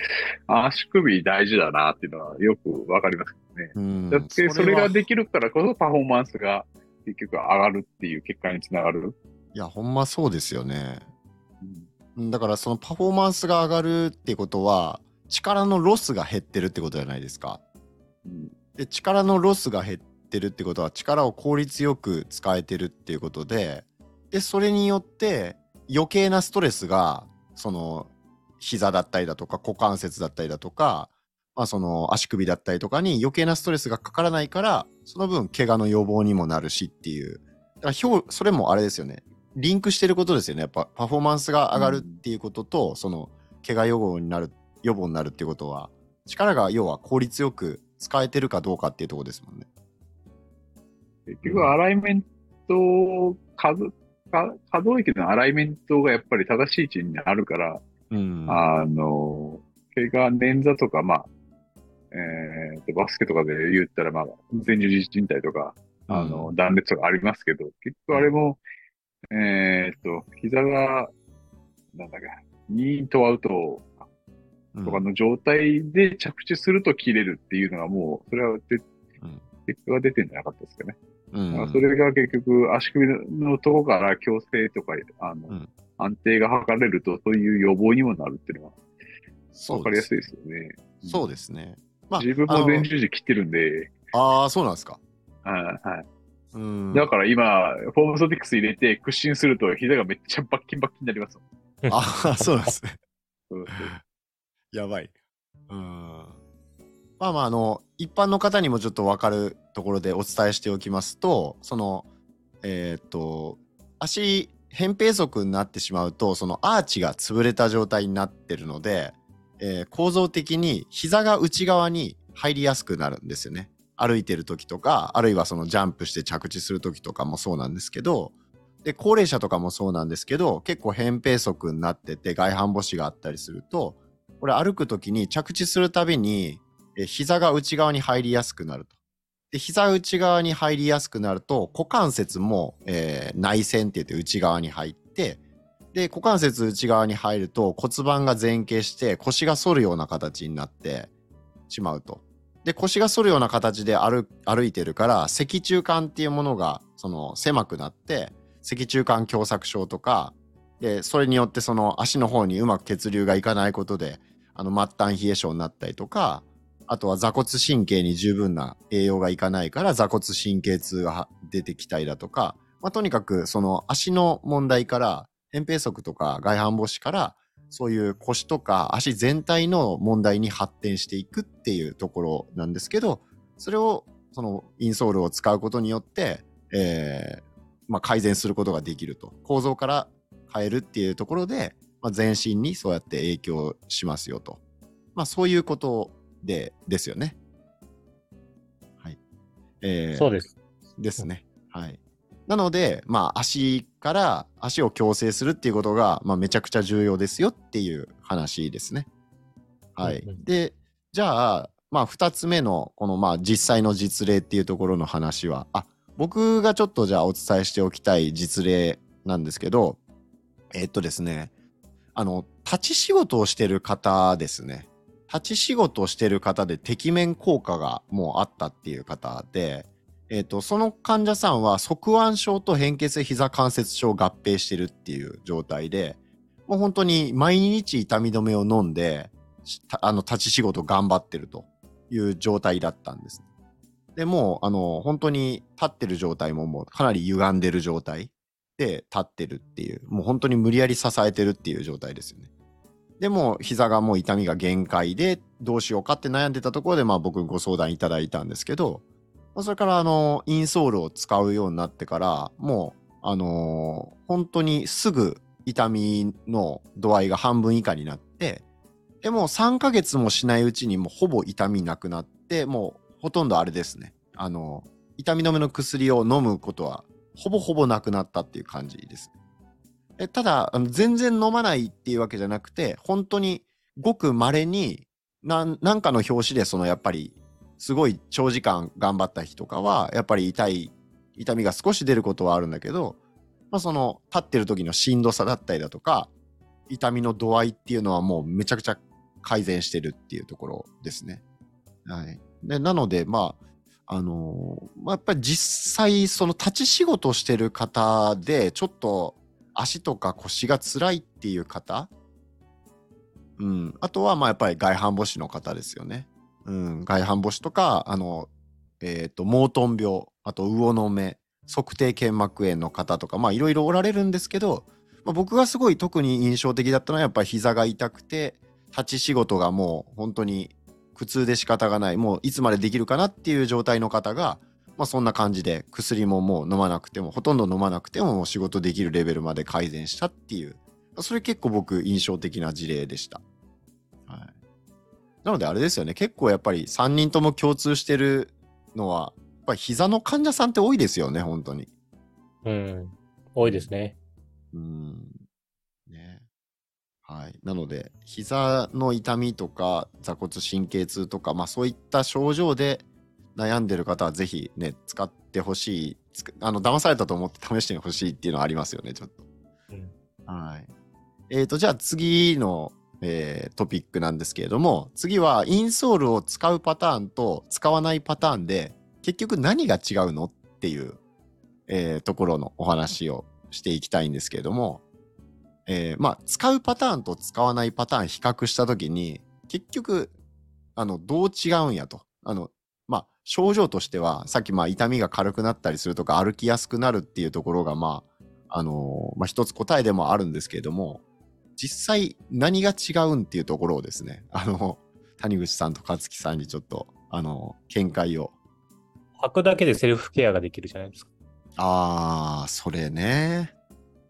足首大事だなっていうのはよくわかりますけどね。うんだってそれはができるからこそパフォーマンスが結局上がるっていう結果につながる。いや、ほんまそうですよね。うんうんだからそのパフォーマンスが上がるってことは力のロスが減ってるってことじゃないですか。うんで力のロスが減ってるってことは力を効率よく使えてるっていうことででそれによって余計なストレスがその膝だったりだとか股関節だったりだとかまあその足首だったりとかに余計なストレスがかからないから、その分怪我の予防にもなるしっていう。だからひょうそれもあれですよね。リンクしてることですよね。やっぱパフォーマンスが上がるっていうことと、その怪我予防になる、予防になるっていうことは、力が要は効率よく使えてるかどうかっていうところですもんね。結局、アライメント、可可可動域のアライメントがやっぱり正しい位置にあるから、うん。あの、怪我、捻挫とか、まあ、えーと、バスケとかで言ったら、まあ、前十字靭帯とか、あの、断裂とかありますけど、結局あれも、えーと、膝が、なんだっけ、ニートアウトうんとかの状態で着地すると切れるっていうのがもう、それはで、うん結果が出てんじゃなかったですかね。うんそれが結局足首のとこから矯正とか、あの、うん安定が図れると、そういう予防にもなるっていうのはそう分かりやすいですよね。そうですね。まあ、自分も前十字切ってるんで、ああ、そうなんですか。はいはい。うん。だから今、フォームソティクス入れて屈伸すると膝がめっちゃバッキンバッキンになります。ああ、そうなんですね。やばい。うん。まあまあ、あの、一般の方にもちょっと分かるところでお伝えしておきますと、その、えーっと、足、扁平足になってしまうと、そのアーチが潰れた状態になってるので、えー構造的に膝が内側に入りやすくなるんですよね。歩いてる時とか、あるいはそのジャンプして着地する時とかもそうなんですけど、で、高齢者とかもそうなんですけど、結構扁平足になってて外反母趾があったりすると、これ歩く時に着地するたびに、え膝が内側に入りやすくなると。で、膝内側に入りやすくなると、股関節も、えー内旋って言って内側に入って、で、股関節内側に入ると骨盤が前傾して腰が反るような形になってしまうと。で、腰が反るような形で歩いてるから、脊柱管っていうものがその狭くなって、脊柱管狭窄症とか、で、それによってその足の方にうまく血流がいかないことで、あの末端冷え症になったりとか、あとは座骨神経に十分な栄養がいかないから座骨神経痛が出てきたりだとか、まあ、とにかくその足の問題から、扁平足とか外反母趾から、そういう腰とか足全体の問題に発展していくっていうところなんですけど、それをそのインソールを使うことによって、えーまあ、改善することができると。構造から変えるっていうところで、まあ、全身にそうやって影響しますよと。まあそういうことをで、ですよね。はい。えーそうです。ですね。はい。なので、まあ足から足を矯正するっていうことが、まあめちゃくちゃ重要ですよっていう話ですね。はい。うんうんで、じゃあ、まあ二つ目のこのまあ実際の実例っていうところの話は、あ、僕がちょっとじゃあお伝えしておきたい実例なんですけど、えっとですね、あの、立ち仕事をしてる方ですね。立ち仕事をしてる方で、てきめん効果がもうあったっていう方で、えっ、と、その患者さんは側腕症と変形性膝関節症を合併してるっていう状態で、もう本当に毎日痛み止めを飲んで、あの、立ち仕事頑張ってるという状態だったんです。でもう、あの、本当に立ってる状態ももうかなり歪んでる状態で立ってるっていう、もう本当に無理やり支えてるっていう状態ですよね。でも、膝がもう痛みが限界で、どうしようかって悩んでたところで、まあ僕ご相談いただいたんですけど、それからあの、インソールを使うようになってから、もう、あの本当にすぐ痛みの度合いが半分以下になって、でも3ヶ月もしないうちにもうほぼ痛みなくなって、もうほとんどあれですね。あの、痛み止めの薬を飲むことはほぼほぼなくなったっていう感じです。えただあの、全然飲まないっていうわけじゃなくて、本当にごく稀になんかの表紙でそのやっぱりすごい長時間頑張った日とかはやっぱり痛い痛みが少し出ることはあるんだけど、まあ、その立ってる時のしんどさだったりだとか痛みの度合いっていうのはもうめちゃくちゃ改善してるっていうところですね。はい、でなのでまああのーまあ、やっぱり実際その立ち仕事してる方でちょっと足とか腰が辛いっていう方？うん、あとはまあやっぱり外反母趾の方ですよね。うん、外反母趾とか、あの、えっ、と、モートン病、あと魚の目、測定腱膜炎の方とか、まあいろいろおられるんですけど、まあ、僕がすごい特に印象的だったのはやっぱり膝が痛くて、立ち仕事がもう本当に苦痛で仕方がないもういつまでできるかなっていう状態の方が、まあ、そんな感じで薬ももう飲まなくてもほとんど飲まなくても仕事できるレベルまで改善したっていうそれ結構僕印象的な事例でした。はい、なのであれですよね結構やっぱり3人とも共通してるのはやっぱり膝の患者さんって多いですよね本当に。うん。多いですね。うん。ね。はい。なので、膝の痛みとか、座骨神経痛とか、まあそういった症状で悩んでる方は、ぜひね、使ってほしい。あの、騙されたと思って試してほしいっていうのはありますよね、ちょっと。うんはい。えっ、と、じゃあ次の、えートピックなんですけれども、次はインソールを使うパターンと使わないパターンで、結局何が違うのっていう、えーところのお話をしていきたいんですけれども、えーまあ、使うパターンと使わないパターン比較したときに、結局、あの、どう違うんやと。あの、まあ、症状としては、さっき、まあ、痛みが軽くなったりするとか、歩きやすくなるっていうところが、まあ、あのーまあ、一つ答えでもあるんですけれども、実際何が違うんっていうところをですね、あの、谷口さんと勝木さんにちょっと、あの、見解を。履くだけでセルフケアができるじゃないですか。あー、それね。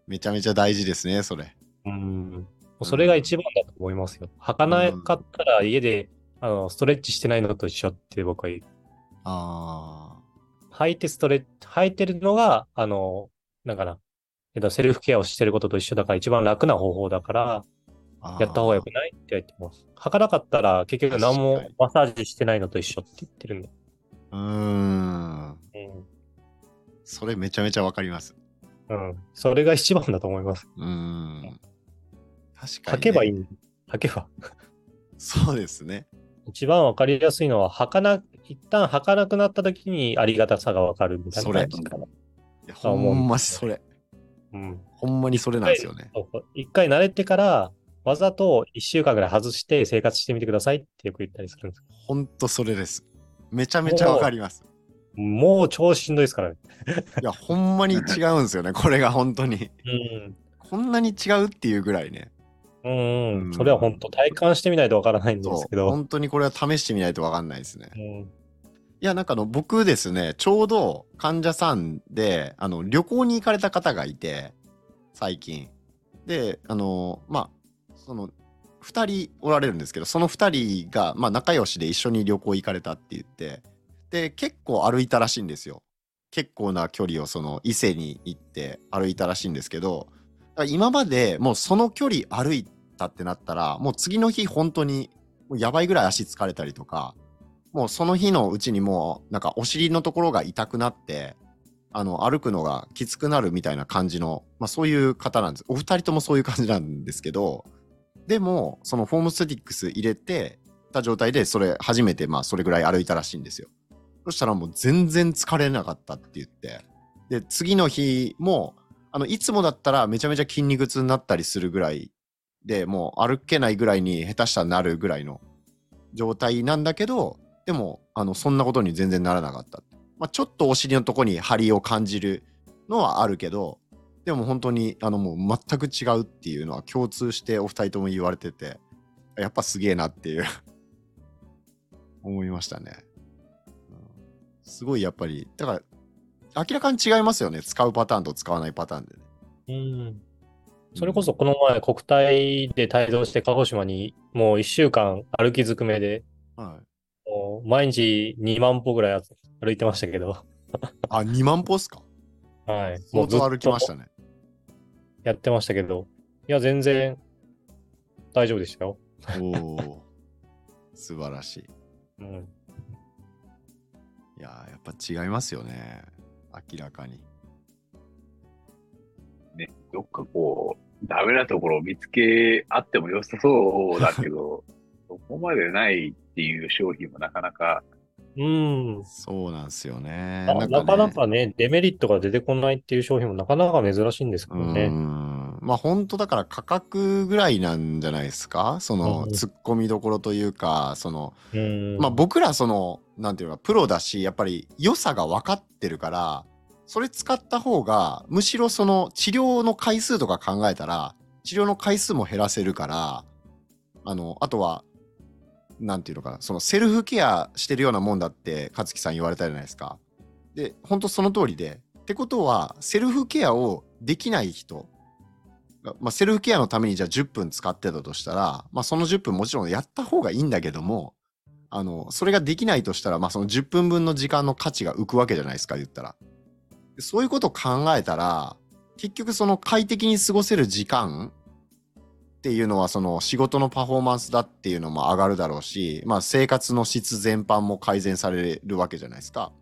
めちゃめちゃ大事ですね、それ。うん。それが一番だと思いますよ。履かなかったら家で、あのストレッチしてないのと一緒って僕は言う。あ履いてストレッチ、履いてるのが、あの、なんかな、えっと、セルフケアをしてることと一緒だから一番楽な方法だから、ー。やった方がよくないって言ってます。履かなかったら結局何もマッサージしてないのと一緒って言ってるんで。うーん。うん。それめちゃめちゃわかります。うん。それが一番だと思います。うーん。確かに、ね。履けばいい。履けば。そうですね。一番わかりやすいのは、履かな、一旦履かなくなった時にありがたさがわかるみたいな感じかな。ほんまそれ。うん。ほんまにそれなんですよね。一回慣れてから、わざと一週間ぐらい外して生活してみてくださいってよく言ったりするんです。ほんとそれです。めちゃめちゃわかります。もう超しんどいですからね。いや、ほんまに違うんですよね。これが本当に。うん。こんなに違うっていうぐらいね。うん。それは本当体感してみないとわからないんで。すけど。本当にこれは試してみないとわかんないですね。うん。いや、なんかあの、僕ですね、ちょうど患者さんで、あの、旅行に行かれた方がいて、最近。で、あの、まあ、その、二人おられるんですけど、その二人が、まあ、仲良しで一緒に旅行行かれたって言って、で、結構歩いたらしいんですよ。結構な距離をその伊勢に行って歩いたらしいんですけど、今までもうその距離歩いたってなったら、もう次の日本当にやばいぐらい足疲れたりとか、もうその日のうちにもうなんかお尻のところが痛くなって、あの歩くのがきつくなるみたいな感じの、まあそういう方なんです。お二人ともそういう感じなんですけど、でもそのフォームスティックス入れてた状態でそれ初めてまあそれぐらい歩いたらしいんですよ。そしたらもう全然疲れなかったって言って。で、次の日も、あの、いつもだったらめちゃめちゃ筋肉痛になったりするぐらいで、もう歩けないぐらいに下手したらなるぐらいの状態なんだけど、でも、あの、そんなことに全然ならなかった。まあ、ちょっとお尻のとこに張りを感じるのはあるけど、でも本当に、あの、もう全く違うっていうのは共通してお二人とも言われてて、やっぱすげえなっていう思いましたね。うんすごいやっぱり、だから、明らかに違いますよね。使うパターンと使わないパターンでね。うん。それこそこの前国体で帯同して鹿児島にもう一週間歩きずくめで、はい。もう毎日2万歩ぐらい歩いてましたけど、あ、2万歩っすか？はい。相当歩きましたね。ね。やってましたけど、いや、全然大丈夫でしたよ。おお。素晴らしい。うん。いやー、やっぱ違いますよね。明らかに。ね、どっかこう、ダメなところを見つけあっても良さそうだけど、そこまでないっていう商品もなかなか、うん。そうなんですよね。ななかなねかね、デメリットが出てこないっていう商品もなかなか珍しいんですけうどね。ん。まあ本当だから価格ぐらいなんじゃないですか？そのうん突っ込みどころというか、その、うん。まあ僕らその、なんていうか、プロだし、やっぱり良さが分かってるから、それ使った方が、むしろその治療の回数とか考えたら、治療の回数も減らせるから、あの、あとは、なんていうのかな、そのセルフケアしてるようなもんだって、勝木さん言われたじゃないですか。で、本当その通りで、ってことは、セルフケアをできない人、まあ、セルフケアのためにじゃあ10分使ってたとしたら、まあ、その10分もちろんやった方がいいんだけども、あの、それができないとしたら、まあ、その10分分の時間の価値が浮くわけじゃないですか、言ったら。でそういうことを考えたら、結局その快適に過ごせる時間っていうのはその仕事のパフォーマンスだっていうのも上がるだろうし、まあ生活の質全般も改善されるわけじゃないですか。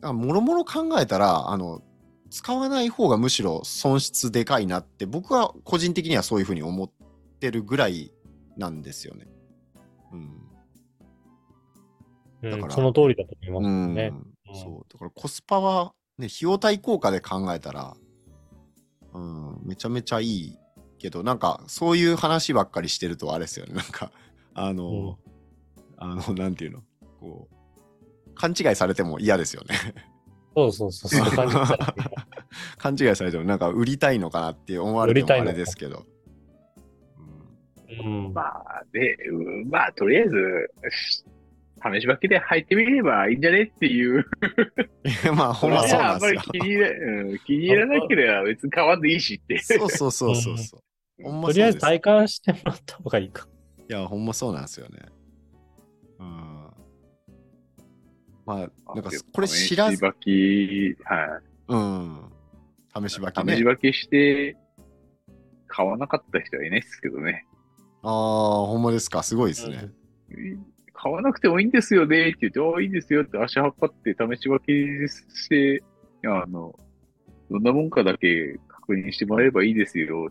だからもろもろ考えたら、あの、使わない方がむしろ損失でかいなって僕は個人的にはそういうふうに思ってるぐらいなんですよね。うん。うんだからその通りだと思いますうんね。そう。だからコスパは、ね、費用対効果で考えたら、うん、めちゃめちゃいいけど、なんか、そういう話ばっかりしてるとあれですよね。なんか、あの、あの、なんていうの、こう、勘違いされても嫌ですよね。そうそうそう。そう勘違いされても、なんか売りたいのかなって思われてもあれですけど。うん。まあ、で、うんまあ、とりあえず、試しばきで入ってみればいいんじゃねっていう。う んまあ、ほんまそうなんあんまりですよ。気に入ら,、うん、気に入らなければ別に変わんでいいしって。そうそうそうそうそう。ほんまとりあえず。体感してもらった方がいいか。いや、ほんまそうなんですよね。うん。まあ、なんか、これ知らず、試しばき、はい。うん。試しばきね試し。ばきして、買わなかった人はいないですけどね。ああ、ほんまですか。すごいですね。買わなくてもいいんですよねって言って、ああ、いいですよって足引っ張って試しばきして、あの、どんなもんかだけ確認してもらえればいいですよ。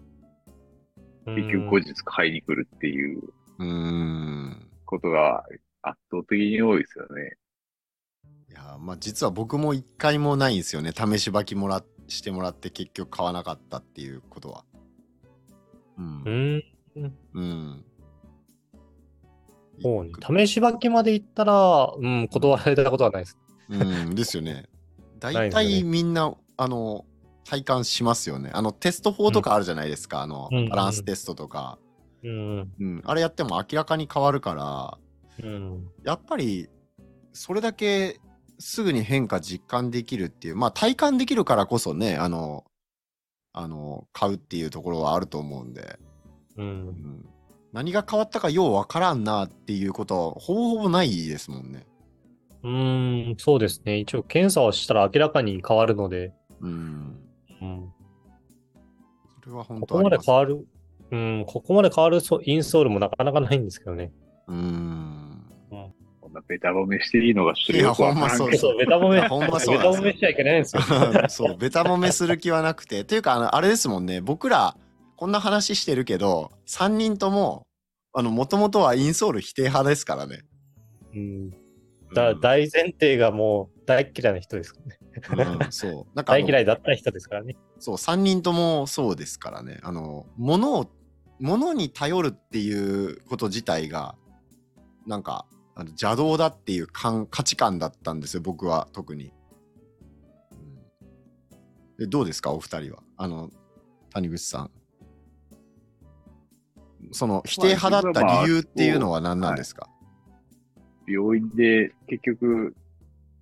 結局後日買いに来るっていううーん。ことが圧倒的に多いですよね。いや、まあ実は僕も一回もないんですよね。試しばきもらしてもらって結局買わなかったっていうことは。うんう。ん。うん。そうね。試しばきまで行ったら、うん、断られたことはないです。うん、ですよね。大体みんな、あの、体感しますよね。あの、テスト法とかあるじゃないですか。あのうん、バランステストとか。うん。うん。あれやっても明らかに変わるから、うん。やっぱり、それだけすぐに変化実感できるっていう、まあ体感できるからこそね、あの、あの、買うっていうところはあると思うんで、う。うんん、何が変わったかようわからんなっていうことはほぼほぼないですもんね。うん、そうですね。一応検査をしたら明らかに変わるので、うん。うん、それは本ここまで。変わる、うん、ここまで変わるソインストールもなかなかないんですけどね。うん。こんなベタ褒めしていいのがいやほんまそうです そう、ベタ褒め、ほんまそうベタ褒めしちゃいけないんですよ。そう、ベタ褒めする気はなくて。というか、あの、あれですもんね、僕ら、こんな話してるけど、3人とも、あの、もともとはインソール否定派ですからね。うん、だうん大前提がもう大嫌いな人ですからね。うん、そう。なんかあ大の嫌いだった人ですからね。そう、3人ともそうですからね。あの、物を、物に頼るっていうこと自体が、なんか、あの邪道だっていう感価値観だったんですよ、僕は特に。うん、でどうですか、お二人は？あの、谷口さん。その、否定派だった理由っていうのは何なんですか、病院で結局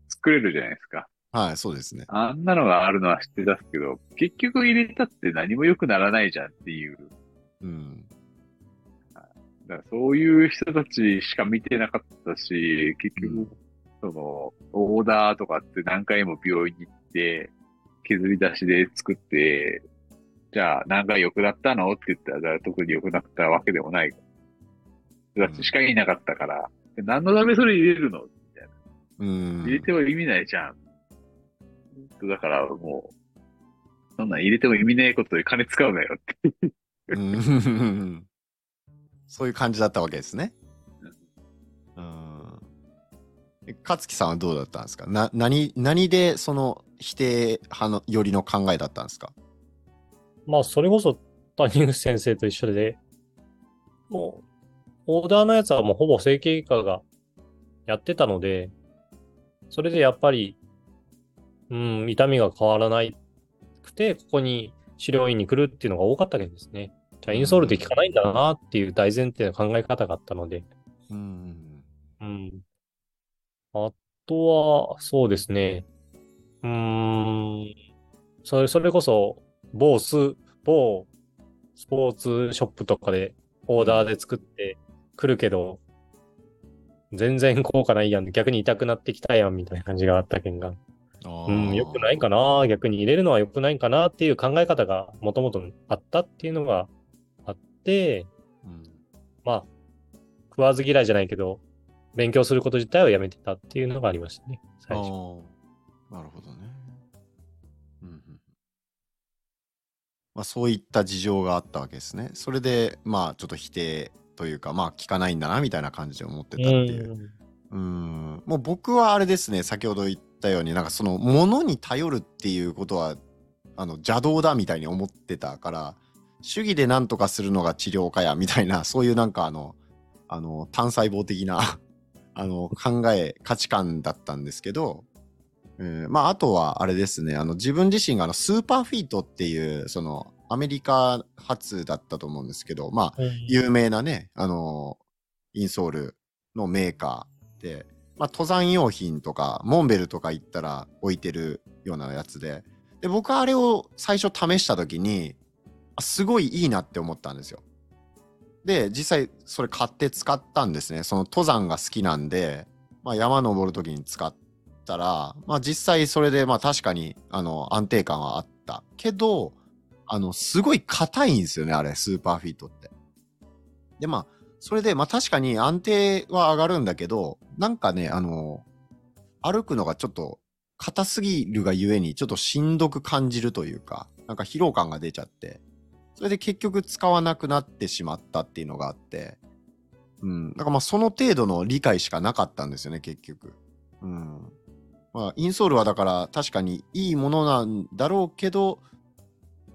作れるじゃないですか。はい、そうですね。あんなのがあるのは知ってたっすけど、結局入れたって何も良くならないじゃんっていう。うん。だからそういう人たちしか見てなかったし、結局、うんその、オーダーとかって何回も病院に行って、削り出しで作って、じゃあ何回良くなったの？って言ったら、特に良くなったわけでもない。人たちしかいなかったから、で何のためそれ入れるの？うん。入れても意味ないじゃん。だからもう、そんなん入れても意味ないことで金使うなよって。うん そういう感じだったわけですね。うん。え勝木さんはどうだったんですか？な、何、何でその否定派のよりの考えだったんですか？まあ、それこそ谷口先生と一緒で、もう、オーダーのやつはもうほぼ整形外科がやってたので、それでやっぱり、うん、痛みが変わらないくて、ここに治療院に来るっていうのが多かったわけですね。じゃあ、インソールで効かないんだなっていう大前提の考え方があったので、うん。うん。あとは、そうですね。うーん。それ、それこそ、某ス、某スポーツショップとかでオーダーで作ってくるけど、全然効果ないやん。逆に痛くなってきたやん、みたいな感じがあったけんが。うん、良くないかな。な。逆に入れるのは良くないかなっていう考え方がもともとあったっていうのがあって、うんまあ、食わず嫌いじゃないけど、勉強すること自体をやめてたっていうのがありましたね、最初。なるほどね。まあ、そういった事情があったわけですね。それで、まあ、ちょっと否定というか、まあ、聞かないんだな、みたいな感じで思ってたっていう。うん。もう僕はあれですね、先ほど言ったように、なんかその、ものに頼るっていうことは、あの、邪道だみたいに思ってたから、主義で何とかするのが治療かや、みたいな、そういうなんかあの、あの、単細胞的な、あの、考え、価値観だったんですけど、えーまあ、あとは、あれですね、あの、自分自身が、あの、スーパーフィートっていう、その、アメリカ発だったと思うんですけど、まあ、うん有名なね、あの、インソールのメーカーで、まあ、登山用品とか、モンベルとか行ったら置いてるようなやつで、で、僕はあれを最初試した時に、あすごいいいなって思ったんですよ。で、実際それ買って使ったんですね。その登山が好きなんで、まあ、山登る時に使ったら、まあ、実際それでまあ確かにあの安定感はあったけど、あの、すごい硬いんですよね、あれ、スーパーフィットって。で、まあ、それで、まあ確かに安定は上がるんだけど、なんかね、あの、歩くのがちょっと硬すぎるがゆえに、ちょっとしんどく感じるというか、なんか疲労感が出ちゃって、それで結局使わなくなってしまったっていうのがあって、うん。だからまあその程度の理解しかなかったんですよね、結局。うん。まあ、インソールはだから確かにいいものなんだろうけど、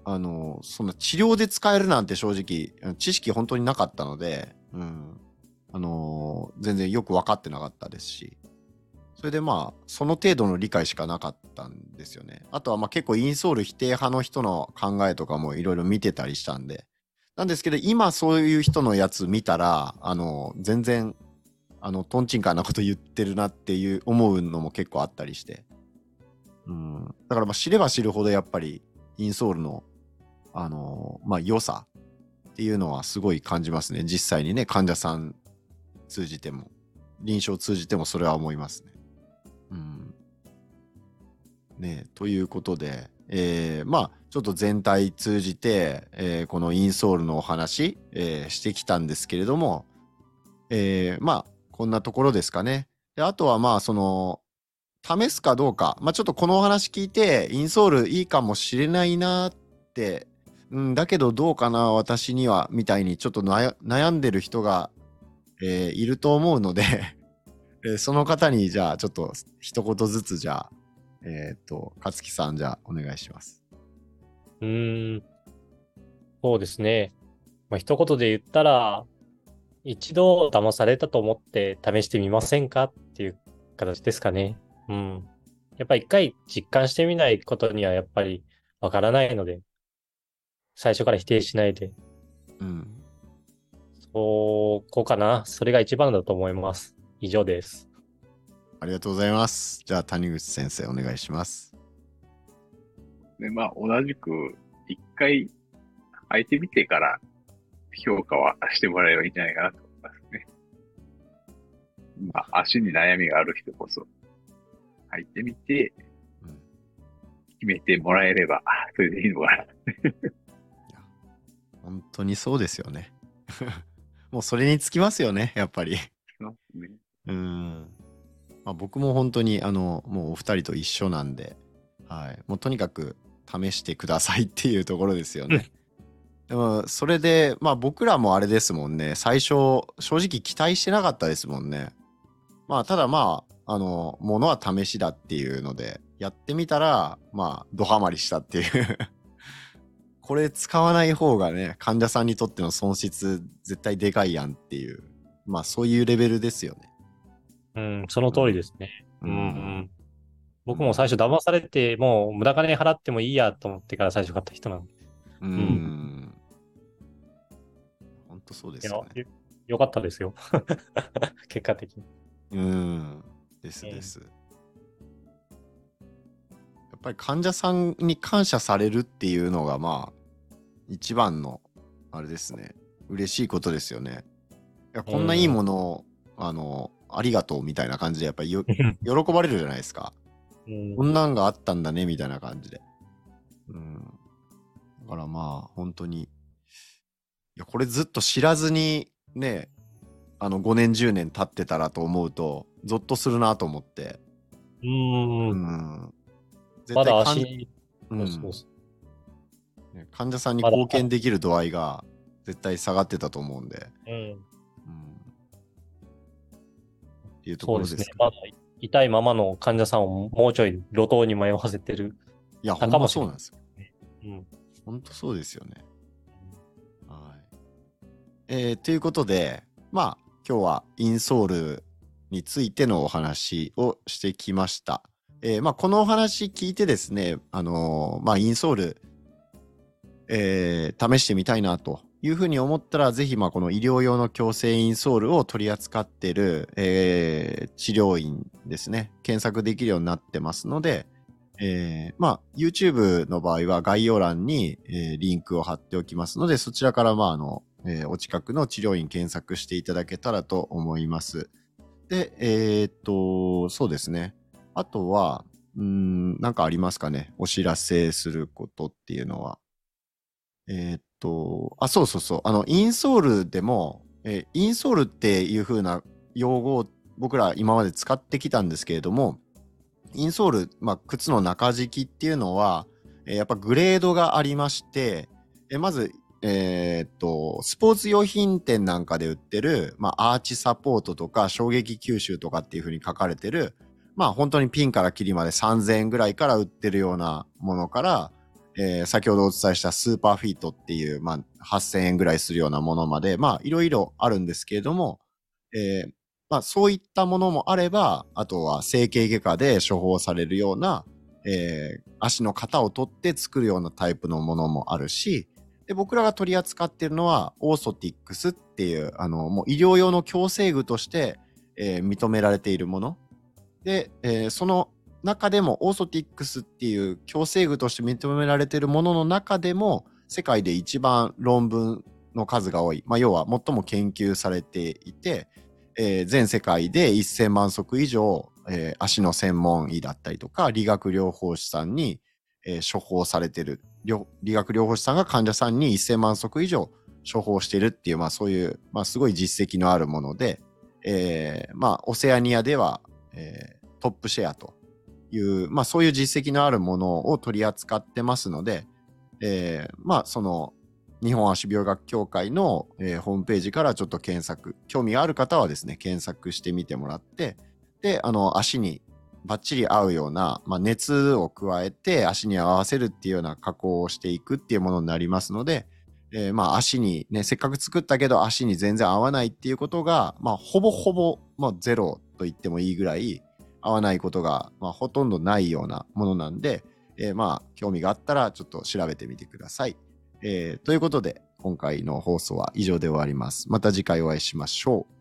あの、そんな治療で使えるなんて正直、知識本当になかったので、うん。あの全然よく分かってなかったですし、それでまあ、その程度の理解しかなかったんですよね。あとはまあ結構インソール否定派の人の考えとかもいろいろ見てたりしたんで、なんですけど、今そういう人のやつ見たら、あの、全然、あの、トンチンカンなこと言ってるなっていう思うのも結構あったりして。うん。だからまあ知れば知るほどやっぱり、インソールの、あの、まあ良さっていうのはすごい感じますね。実際にね、患者さん通じても、臨床通じてもそれは思いますね。うん。ねということで、えーまあちょっと全体通じて、えーこのインソールのお話、えーしてきたんですけれども、えーまあこんなところですかね。であとはまあその試すかどうか、まあちょっとこのお話聞いてインソールいいかもしれないなって、うん、だけどどうかな私にはみたいにちょっと悩んでる人が、えーいると思うので、えーその方にじゃあちょっと一言ずつじゃあえっ、と勝木さんじゃあお願いします。うーん。そうですね。まあ、一言で言ったら、一度騙されたと思って試してみませんかっていう形ですかね。うん。やっぱり一回実感してみないことにはやっぱりわからないので、最初から否定しないで、うん。そこかな。それが一番だと思います。以上です。ありがとうございます。じゃあ谷口先生お願いします。で、まあ、同じく、一回、履いてみてから、評価はしてもらえばいいんじゃないかなと思いますね。まあ、足に悩みがある人こそ、履いてみて、うん決めてもらえれば、それでいいのかな。本当にそうですよね。もうそれにつきますよね、やっぱり。ねうん。まあ、僕も本当にあのもうお二人と一緒なんで、はい、もうとにかく試してくださいっていうところですよね。でもそれでまあ僕らもあれですもんね最初正直期待してなかったですもんね。まあただまああのものは試しだっていうのでやってみたらまあドハマりしたっていう これ使わない方がね患者さんにとっての損失絶対でかいやんっていうまあそういうレベルですよね。うん、その通りですね。ううんん。僕も最初騙されて、もう無駄金払ってもいいやと思ってから最初買った人なんで。うん。本当そうですよね。良かったですよ。結果的に。うん。ですです。やっぱり患者さんに感謝されるっていうのが、まあ、一番の、あれですね。嬉しいことですよね。いや、こんないいものを、あの、ありがとうみたいな感じで、やっぱりよ喜ばれるじゃないですか。うんこんなんがあったんだね、みたいな感じで。うん。だからまあ、本当に。いや、これずっと知らずに、ね、あの、5年、10年経ってたらと思うと、ゾッとするなと思って。う。うんん。絶まだ患足、うんそうそう患者さんに貢献できる度合いが絶対下がってたと思うんで。う。うん。うん。っていうとそうですねころですか。。まだ痛いままの患者さんをもうちょい路頭に迷わせてる。いや、ほんまそうなんですよ。うん。ほんとそうですよね。えーということで、まあ、今日はインソールについてのお話をしてきました。えーまあ、このお話聞いてですね、あのーまあ、インソール、えー試してみたいなというふうに思ったら、ぜひ、まあ、この医療用の矯正インソールを取り扱っている、えー治療院ですね、検索できるようになってますので、えーまあ、YouTube の場合は概要欄に、えーリンクを貼っておきますので、そちらから、まあ、あの、えーお近くの治療院検索していただけたらと思います。で、えーっと、そうですね。あとは、うん、なんかありますかね？お知らせすることっていうのは。えーっと、あ、そうそうそう。あの、インソールでも、えーインソールっていう風な用語を僕ら今まで使ってきたんですけれども、インソール、まあ、靴の中敷きっていうのは、えーやっぱグレードがありまして、えーまず、えーっと、スポーツ用品店なんかで売ってる、まあ、アーチサポートとか衝撃吸収とかっていう風に書かれてる、まあ、本当にピンからキリまで3000円ぐらいから売ってるようなものから、えー先ほどお伝えしたスーパーフィートっていう、まあ、8000円ぐらいするようなものまで、まあ、いろいろあるんですけれども、えーまあ、そういったものもあれば、あとは整形外科で処方されるような、えー足の型を取って作るようなタイプのものもあるし、で僕らが取り扱っているのは、オーソティックスっていう、あの、もう医療用の矯正具として、えー認められているもの。で、えーその中でも、オーソティックスっていう矯正具として認められているものの中でも、世界で一番論文の数が多い。まあ、要は最も研究されていて、えー全世界で1000万足以上、えー足の専門医だったりとか、理学療法士さんに、えー処方されている。理学療法士さんが患者さんに1000万足以上処方しているっていう、まあそういう、まあすごい実績のあるもので、えーまあオセアニアでは、えートップシェアという、まあそういう実績のあるものを取り扱ってますので、えーまあその日本足病学協会の、えーホームページからちょっと検索、興味がある方はですね、検索してみてもらって、で、あの、足にバッチリ合うような、まあ、熱を加えて足に合わせるっていうような加工をしていくっていうものになりますので、えーまあ足にね、せっかく作ったけど足に全然合わないっていうことが、まあほぼほぼ、まあゼロと言ってもいいぐらい合わないことが、まあほとんどないようなものなんで、えーまあ興味があったらちょっと調べてみてください。えーということで、今回の放送は以上で終わります。また次回お会いしましょう。